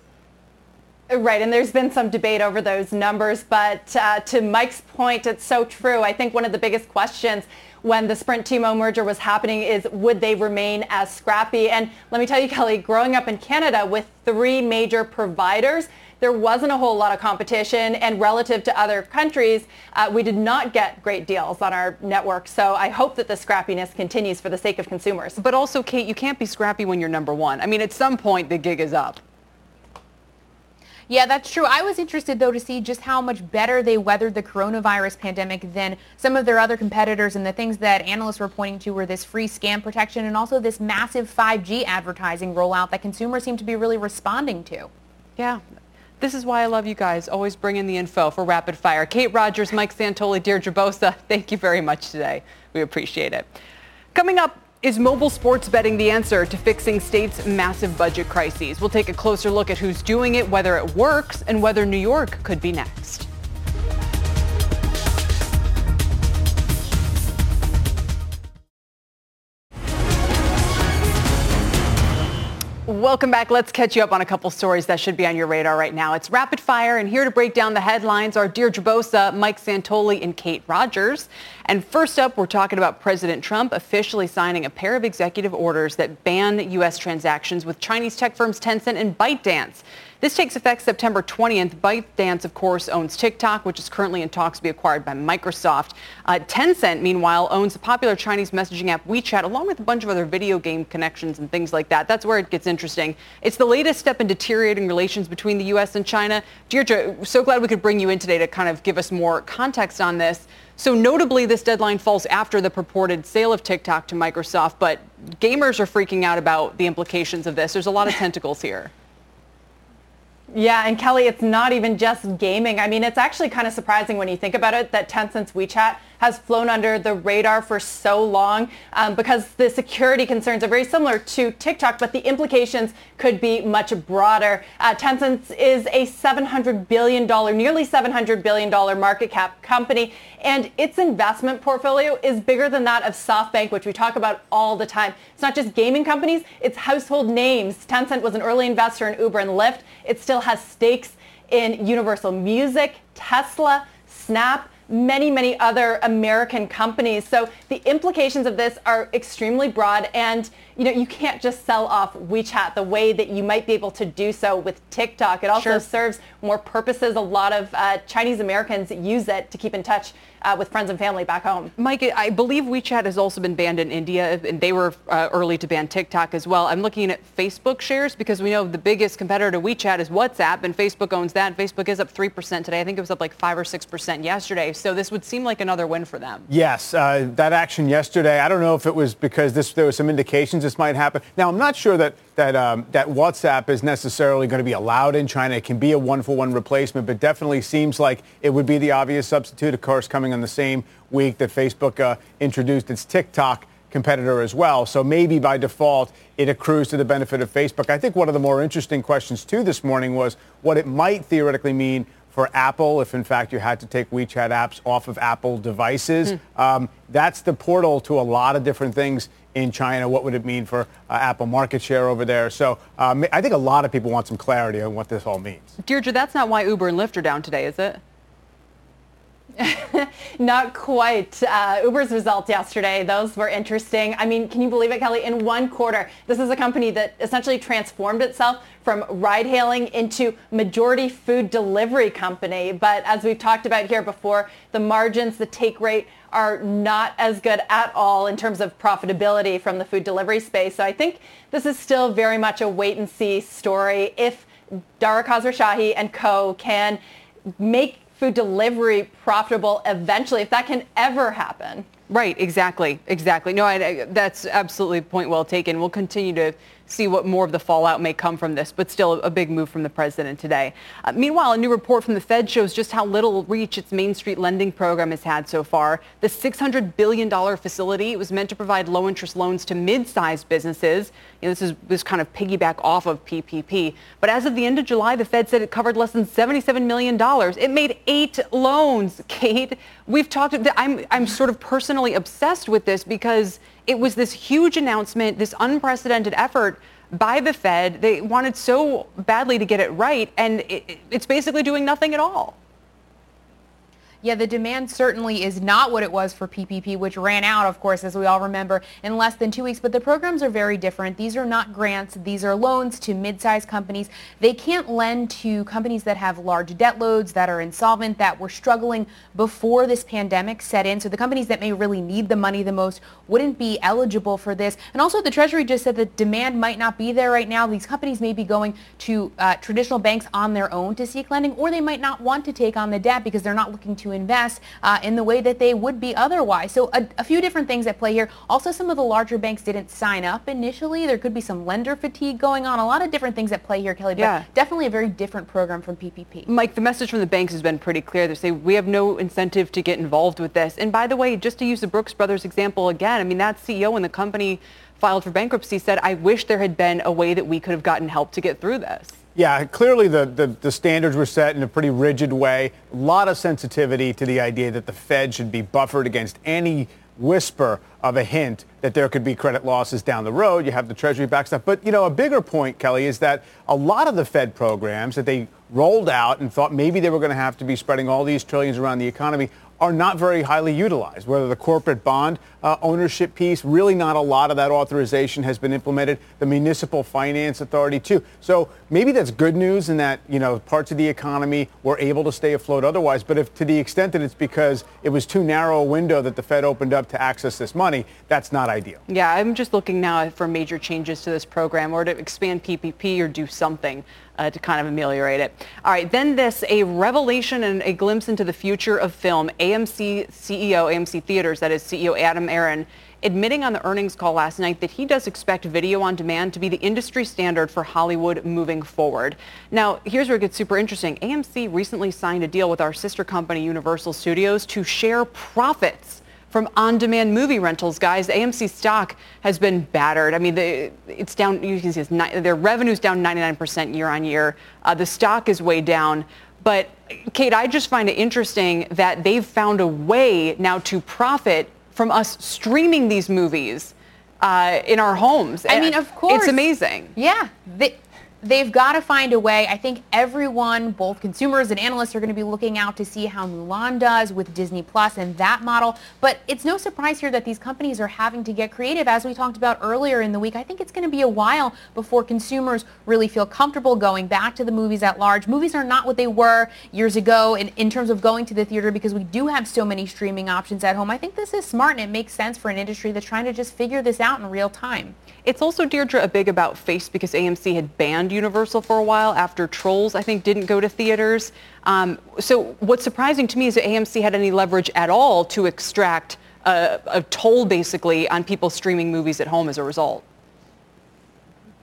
Right, and there's been some debate over those numbers, but uh, to Mike's point, it's so true. I think one of the biggest questions when the Sprint T-Mo merger was happening is would they remain as scrappy? And let me tell you, Kelly, growing up in Canada with three major providers, there wasn't a whole lot of competition, and relative to other countries, uh, we did not get great deals on our network. So I hope that the scrappiness continues for the sake of consumers. But also, Kate, you can't be scrappy when you're number one. I mean, at some point, the gig is up. Yeah, that's true. I was interested, though, to see just how much better they weathered the coronavirus pandemic than some of their other competitors. And the things that analysts were pointing to were this free scam protection and also this massive 5G advertising rollout that consumers seem to be really responding to. Yeah. This is why I love you guys. Always bring in the info for rapid fire. Kate Rogers, Mike Santoli, Deirdre Bosa, thank you very much today. We appreciate it. Coming up, is mobile sports betting the answer to fixing states' massive budget crises? We'll take a closer look at who's doing it, whether it works, and whether New York could be next. Welcome back. Let's catch you up on a couple stories that should be on your radar right now. It's rapid fire, and here to break down the headlines are Deirdre Bosa, Mike Santoli, and Kate Rogers. And first up, we're talking about President Trump officially signing a pair of executive orders that ban U.S. transactions with Chinese tech firms Tencent and ByteDance. This takes effect September 20th. ByteDance, of course, owns TikTok, which is currently in talks to be acquired by Microsoft. Uh, Tencent, meanwhile, owns the popular Chinese messaging app WeChat, along with a bunch of other video game connections and things like that. That's where it gets interesting. It's the latest step in deteriorating relations between the U.S. and China. Deirdre, so glad we could bring you in today to kind of give us more context on this. So notably, this deadline falls after the purported sale of TikTok to Microsoft, but gamers are freaking out about the implications of this. There's a lot of tentacles here. Yeah, and Kelly, it's not even just gaming. I mean, it's actually kind of surprising when you think about it that Tencent's WeChat has flown under the radar for so long um, because the security concerns are very similar to TikTok, but the implications could be much broader. Uh, Tencent is a $700 billion, nearly $700 billion market cap company, and its investment portfolio is bigger than that of SoftBank, which we talk about all the time. It's not just gaming companies, it's household names. Tencent was an early investor in Uber and Lyft. It still has stakes in Universal Music, Tesla, Snap, many, many other American companies. So the implications of this are extremely broad and you know, you can't just sell off WeChat the way that you might be able to do so with TikTok. It also Sure. serves more purposes. A lot of uh, Chinese Americans use it to keep in touch uh, with friends and family back home. Mike, I believe WeChat has also been banned in India, and they were uh, early to ban TikTok as well. I'm looking at Facebook shares because we know the biggest competitor to WeChat is WhatsApp, and Facebook owns that. Facebook is up 3% today. I think it was up like 5 or 6% yesterday. So this would seem like another win for them. Yes, uh, that action yesterday, I don't know if it was because this, there was some indications this might happen. Now, I'm not sure that that um, that WhatsApp is necessarily going to be allowed in China. It can be a one-for-one replacement, but definitely seems like it would be the obvious substitute. Of course, coming on the same week that Facebook uh, introduced its TikTok competitor as well. So maybe by default, it accrues to the benefit of Facebook. I think one of the more interesting questions too this morning was what it might theoretically mean for Apple if in fact you had to take WeChat apps off of Apple devices. Mm. Um, that's the portal to a lot of different things in China. What would it mean for uh, Apple market share over there? So um, I think a lot of people want some clarity on what this all means. Deirdre, that's not why Uber and Lyft are down today, is it? Not quite. Uh, Uber's results yesterday, those were interesting. I mean, can you believe it, Kelly? In one quarter, this is a company that essentially transformed itself from ride hailing into majority food delivery company. But as we've talked about here before, the margins, the take rate are not as good at all in terms of profitability from the food delivery space. So I think this is still very much a wait and see story. If Dara Khosrowshahi and co can make food delivery profitable eventually, if that can ever happen. Right, exactly, exactly. No, I, I, that's absolutely point well taken. We'll continue to see what more of the fallout may come from this, but still a big move from the president today. Uh, meanwhile, a new report from the Fed shows just how little reach its Main Street lending program has had so far. The $600 billion facility was meant to provide low-interest loans to mid-sized businesses. You know, this is this kind of piggyback off of PPP. But as of the end of July, the Fed said it covered less than $77 million. It made eight loans, Kate. We've talked, I'm, I'm sort of personally obsessed with this because it was this huge announcement, this unprecedented effort by the Fed. They wanted so badly to get it right, and it, it's basically doing nothing at all. Yeah, the demand certainly is not what it was for PPP, which ran out, of course, as we all remember, in less than two weeks. But the programs are very different. These are not grants. These are loans to mid-sized companies. They can't lend to companies that have large debt loads, that are insolvent, that were struggling before this pandemic set in. So the companies that may really need the money the most wouldn't be eligible for this. And also the Treasury just said that demand might not be there right now. These companies may be going to uh, traditional banks on their own to seek lending, or they might not want to take on the debt because they're not looking to invest uh, in the way that they would be otherwise. So a, a, few different things at play here. Also, some of the larger banks didn't sign up initially. There could be some lender fatigue going on. A lot of different things at play here, Kelly. But yeah. definitely a very different program from PPP. Mike, the message from the banks has been pretty clear. They say we have no incentive to get involved with this. And by the way, just to use the Brooks Brothers example again, I mean, that CEO in the company filed for bankruptcy said, I wish there had been a way that we could have gotten help to get through this. Yeah, clearly the, the, the, standards were set in a pretty rigid way. A lot of sensitivity to the idea that the Fed should be buffered against any whisper of a hint that there could be credit losses down the road. You have the Treasury backstop. But, you know, a bigger point, Kelly, is that a lot of the Fed programs that they rolled out and thought maybe they were going to have to be spreading all these trillions around the economy are not very highly utilized. Whether the corporate bond uh, ownership piece, really not a lot of that authorization has been implemented. The municipal finance authority too. So maybe that's good news in that you know parts of the economy were able to stay afloat otherwise. But if to the extent that it's because it was too narrow a window that the Fed opened up to access this money, that's not ideal. Yeah, I'm just looking now for major changes to this program or to expand PPP or do something uh, to kind of ameliorate it. All right, then this, a revelation and a glimpse into the future of film. AMC CEO, AMC Theaters, that is CEO Adam Aron, admitting on the earnings call last night that he does expect video on demand to be the industry standard for Hollywood moving forward. Now, here's where it gets super interesting. AMC recently signed a deal with our sister company, Universal Studios, to share profits from on-demand movie rentals, guys. AMC stock has been battered. I mean, the, it's down. You can see it's ni- their revenue's down 99% year on year. Uh, the stock is way down. But Kate, I just find it interesting that they've found a way now to profit from us streaming these movies uh, in our homes. I mean, of course, it's amazing. Yeah. They- they've got to find a way. I think everyone, both consumers and analysts, are going to be looking out to see how Mulan does with Disney Plus and that model. But it's no surprise here that these companies are having to get creative. As we talked about earlier in the week, I think it's going to be a while before consumers really feel comfortable going back to the movies at large. Movies are not what they were years ago in, in terms of going to the theater because we do have so many streaming options at home. I think this is smart and it makes sense for an industry that's trying to just figure this out in real time. It's also, Deirdre, a big about face because AMC had banned Universal for a while after Trolls, I think, didn't go to theaters. Um, so what's surprising to me is that AMC had any leverage at all to extract a, a toll, basically, on people streaming movies at home as a result.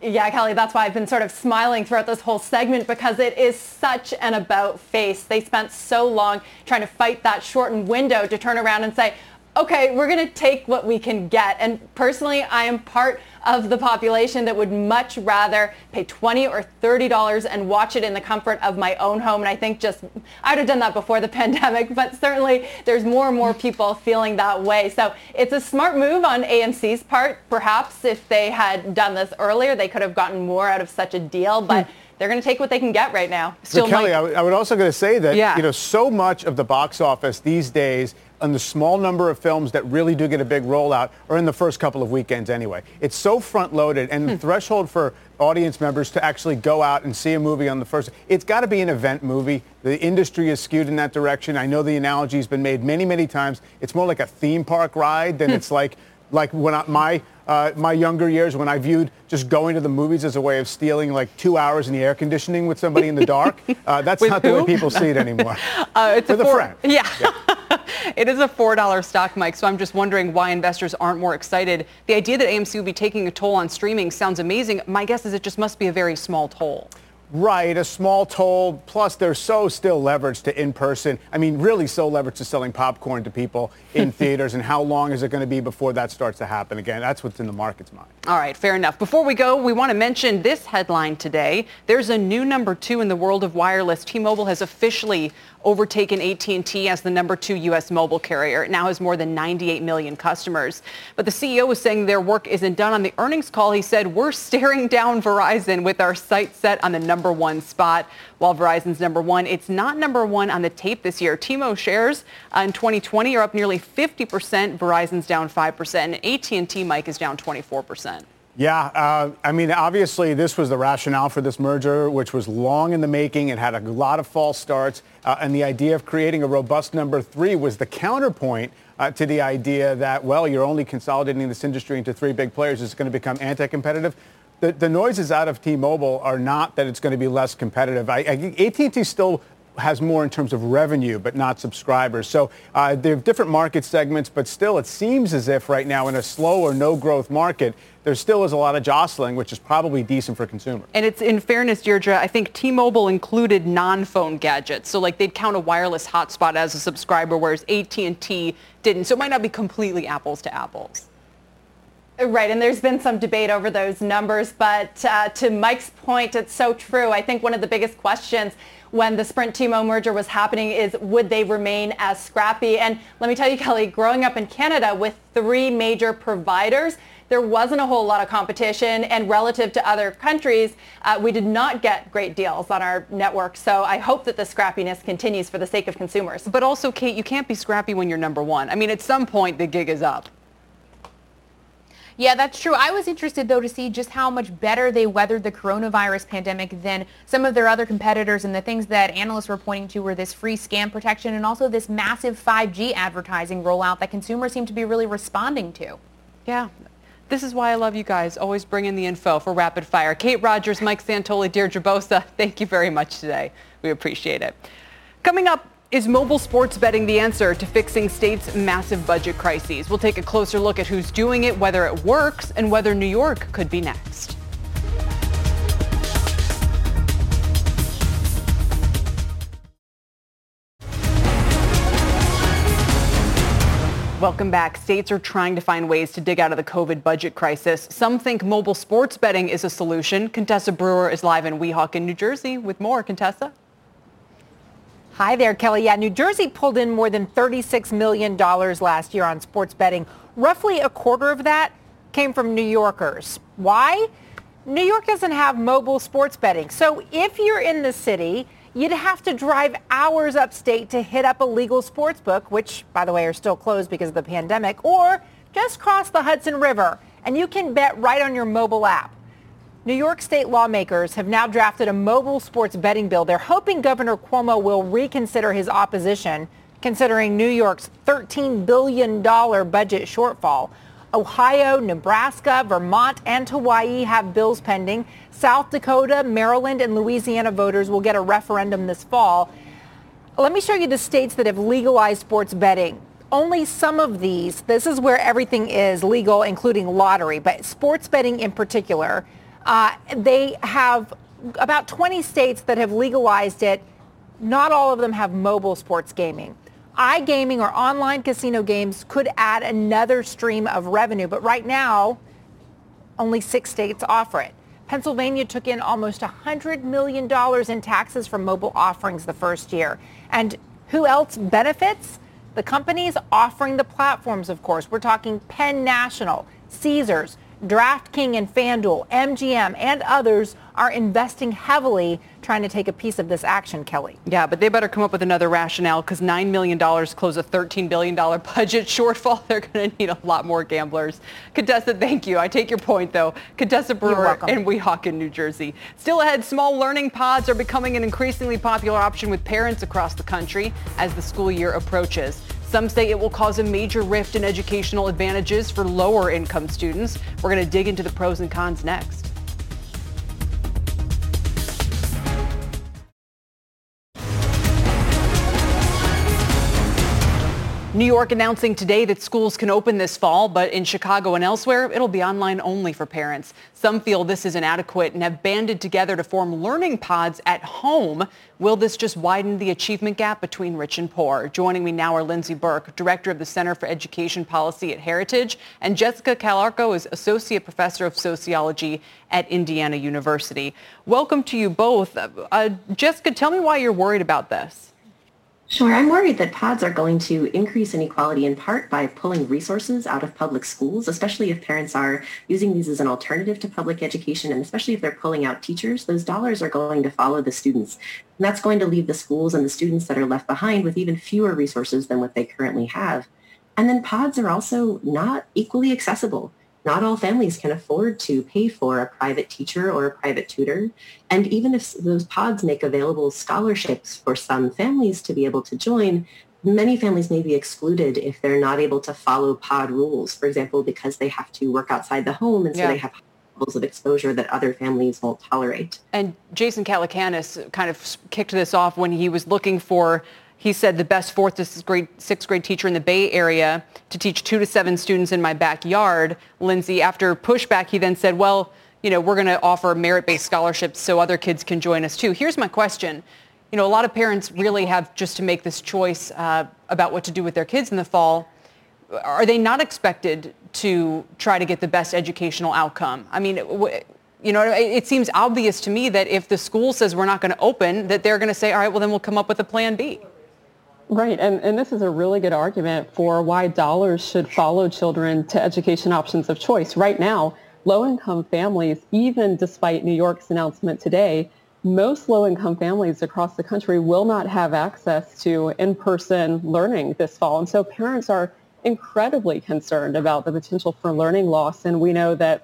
Yeah, Kelly, that's why I've been sort of smiling throughout this whole segment because it is such an about face. They spent so long trying to fight that shortened window to turn around and say, okay, we're going to take what we can get. And personally, I am part of the population that would much rather pay 20 or $30 and watch it in the comfort of my own home. And I think just, I'd have done that before the pandemic, but certainly there's more and more people feeling that way. So it's a smart move on AMC's part. Perhaps if they had done this earlier, they could have gotten more out of such a deal. But hmm. they're going to take what they can get right now. Still, but Kelly, I would also going to say that yeah. you know so much of the box office these days and the small number of films that really do get a big rollout are in the first couple of weekends anyway. It's so front loaded and the hmm. threshold for audience members to actually go out and see a movie on the first, it's got to be an event movie. The industry is skewed in that direction. I know the analogy has been made many, many times. It's more like a theme park ride than hmm. it's like, like when I, my, uh, my younger years when I viewed just going to the movies as a way of stealing like two hours in the air conditioning with somebody in the dark. Uh, that's not who? the way people see it anymore. Uh, it's with a, a friend. Yeah. yeah. it is a $4 stock, Mike, so I'm just wondering why investors aren't more excited. The idea that AMC would be taking a toll on streaming sounds amazing. My guess is it just must be a very small toll. Right, a small toll. Plus, they're so still leveraged to in-person. I mean, really so leveraged to selling popcorn to people in theaters. And how long is it going to be before that starts to happen again? That's what's in the market's mind. All right, fair enough. Before we go, we want to mention this headline today. There's a new number two in the world of wireless. T-Mobile has officially overtaken AT&T as the number two U.S. mobile carrier. It now has more than 98 million customers. But the CEO was saying their work isn't done. On the earnings call, he said, we're staring down Verizon with our sights set on the number one spot. While Verizon's number one, it's not number one on the tape this year. T-Mo shares in 2020 are up nearly 50%. Verizon's down 5%. And AT&T, Mike, is down 24%. Yeah, uh, I mean, obviously, this was the rationale for this merger, which was long in the making. It had a lot of false starts. Uh, and the idea of creating a robust number three was the counterpoint uh, to the idea that, well, you're only consolidating this industry into three big players. It's going to become anti-competitive. The, the noises out of T-Mobile are not that it's going to be less competitive. I, I, AT&T still has more in terms of revenue, but not subscribers. So uh, they're different market segments, but still it seems as if right now in a slow or no growth market, there still is a lot of jostling, which is probably decent for consumers. And it's in fairness, Deirdre, I think T-Mobile included non-phone gadgets. So like they'd count a wireless hotspot as a subscriber, whereas AT&T didn't. So it might not be completely apples to apples. Right, and there's been some debate over those numbers, but uh, to Mike's point, it's so true. I think one of the biggest questions when the Sprint T-Mo merger was happening is would they remain as scrappy? And let me tell you, Kelly, growing up in Canada with three major providers, there wasn't a whole lot of competition and relative to other countries, uh, we did not get great deals on our network. So I hope that the scrappiness continues for the sake of consumers. But also, Kate, you can't be scrappy when you're number one. I mean, at some point, the gig is up. Yeah, that's true. I was interested, though, to see just how much better they weathered the coronavirus pandemic than some of their other competitors. And the things that analysts were pointing to were this free scam protection and also this massive 5G advertising rollout that consumers seem to be really responding to. Yeah. This is why I love you guys. Always bring in the info for rapid fire. Kate Rogers, Mike Santoli, Deirdre Bosa, thank you very much today. We appreciate it. Coming up, is mobile sports betting the answer to fixing states' massive budget crises? We'll take a closer look at who's doing it, whether it works, and whether New York could be next. Welcome back. States are trying to find ways to dig out of the COVID budget crisis. Some think mobile sports betting is a solution. Contessa Brewer is live in Weehawken, New Jersey with more. Contessa? Hi there, Kelly. Yeah, New Jersey pulled in more than $36 million last year on sports betting. Roughly a quarter of that came from New Yorkers. Why? New York doesn't have mobile sports betting. So if you're in the city, you'd have to drive hours upstate to hit up a legal sports book, which, by the way, are still closed because of the pandemic, or just cross the Hudson River, and you can bet right on your mobile app. New York state lawmakers have now drafted a mobile sports betting bill. They're hoping Governor Cuomo will reconsider his opposition, considering New York's $13 billion budget shortfall. Ohio, Nebraska, Vermont, and Hawaii have bills pending. South Dakota, Maryland, and Louisiana voters will get a referendum this fall. Let me show you the states that have legalized sports betting. Only some of these, this is where everything is legal, including lottery, but sports betting in particular Uh, they have about 20 states that have legalized it. Not all of them have mobile sports gaming. iGaming or online casino games could add another stream of revenue, but right now, only six states offer it. Pennsylvania took in almost $100 million in taxes from mobile offerings the first year. And who else benefits? The companies offering the platforms, of course. We're talking Penn National, Caesars, DraftKings and FanDuel, MGM, and others are investing heavily trying to take a piece of this action, Kelly. Yeah, but they better come up with another rationale because $9 million close a $13 billion budget shortfall. They're going to need a lot more gamblers. Contessa, thank you. I take your point, though. Contessa Brewer in Weehawken, New Jersey. Still ahead, small learning pods are becoming an increasingly popular option with parents across the country as the school year approaches. Some say it will cause a major rift in educational advantages for lower income students. We're going to dig into the pros and cons next. New York announcing today that schools can open this fall, but in Chicago and elsewhere, it'll be online only for parents. Some feel this is inadequate and have banded together to form learning pods at home. Will this just widen the achievement gap between rich and poor? Joining me now are Lindsey Burke, Director of the Center for Education Policy at Heritage, and Jessica Calarco is Associate Professor of Sociology at Indiana University. Welcome to you both. Uh, Jessica, tell me why you're worried about this. Sure. I'm worried that pods are going to increase inequality in part by pulling resources out of public schools, especially if parents are using these as an alternative to public education, and especially if they're pulling out teachers. Those dollars are going to follow the students. And that's going to leave the schools and the students that are left behind with even fewer resources than what they currently have. And then pods are also not equally accessible not all families can afford to pay for a private teacher or a private tutor. And even if those pods make available scholarships for some families to be able to join, many families may be excluded if they're not able to follow pod rules, for example, because they have to work outside the home and so yeah. they have levels of exposure that other families won't tolerate. And Jason Calacanis kind of kicked this off when he was looking for he said the best fourth to sixth grade, sixth grade teacher in the Bay Area to teach two to seven students in my backyard. Lindsey, after pushback, he then said, well, you know, we're going to offer merit-based scholarships so other kids can join us too. Here's my question. You know, a lot of parents really have just to make this choice uh, about what to do with their kids in the fall. Are they not expected to try to get the best educational outcome? I mean, you know, it seems obvious to me that if the school says we're not going to open, that they're going to say, all right, well, then we'll come up with a plan B. Right, and, and this is a really good argument for why dollars should follow children to education options of choice. Right now, low-income families, even despite New York's announcement today, most low-income families across the country will not have access to in-person learning this fall. And so parents are incredibly concerned about the potential for learning loss. And we know that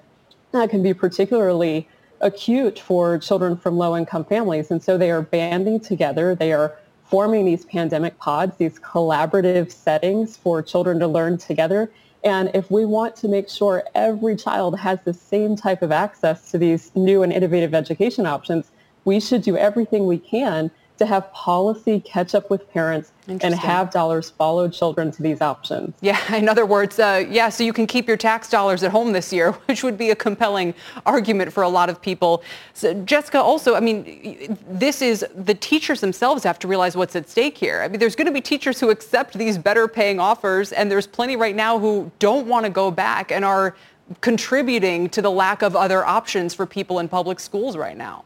that can be particularly acute for children from low-income families. And so they are banding together. They are forming these pandemic pods, these collaborative settings for children to learn together. And if we want to make sure every child has the same type of access to these new and innovative education options, we should do everything we can to have policy catch up with parents and have dollars follow children to these options. Yeah, in other words, uh, yeah, so you can keep your tax dollars at home this year, which would be a compelling argument for a lot of people. So, Jessica, also, I mean, this is the teachers themselves have to realize what's at stake here. I mean, there's going to be teachers who accept these better paying offers, and there's plenty right now who don't want to go back and are contributing to the lack of other options for people in public schools right now.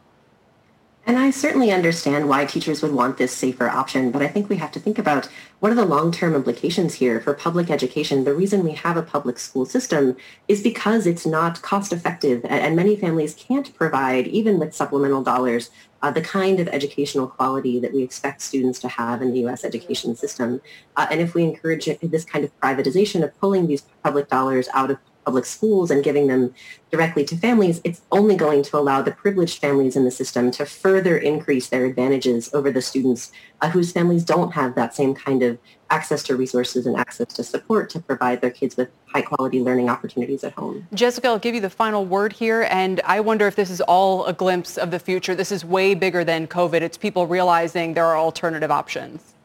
And I certainly understand why teachers would want this safer option, but I think we have to think about what are the long-term implications here for public education. The reason we have a public school system is because it's not cost effective and many families can't provide, even with supplemental dollars, uh, the kind of educational quality that we expect students to have in the U.S. education system. Uh, and if we encourage this kind of privatization of pulling these public dollars out of public schools and giving them directly to families, it's only going to allow the privileged families in the system to further increase their advantages over the students uh, whose families don't have that same kind of access to resources and access to support to provide their kids with high quality learning opportunities at home. Jessica, I'll give you the final word here. And I wonder if this is all a glimpse of the future. This is way bigger than COVID. It's people realizing there are alternative options.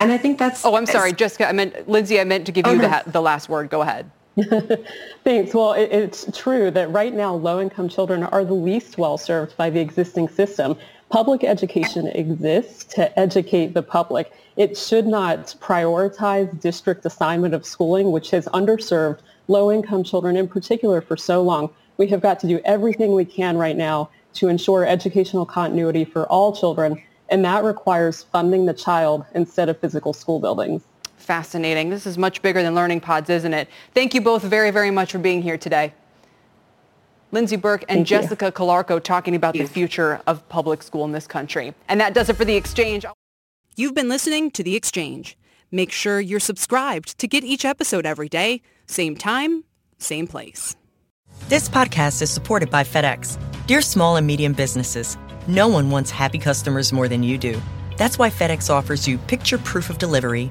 And I think that's... Oh, I'm sorry, Jessica. I meant, Lindsey, I meant to give oh, you no. the, the last word. Go ahead. Thanks. Well, it, it's true that right now low-income children are the least well served by the existing system. Public education exists to educate the public. It should not prioritize district assignment of schooling, which has underserved low-income children in particular for so long. We have got to do everything we can right now to ensure educational continuity for all children, and that requires funding the child instead of physical school buildings fascinating. This is much bigger than Learning Pods, isn't it? Thank you both very, very much for being here today. Lindsey Burke and Thank Jessica you. Calarco talking about the future of public school in this country. And that does it for The Exchange. You've been listening to The Exchange. Make sure you're subscribed to get each episode every day, same time, same place. This podcast is supported by FedEx. Dear small and medium businesses, no one wants happy customers more than you do. That's why FedEx offers you picture proof of delivery,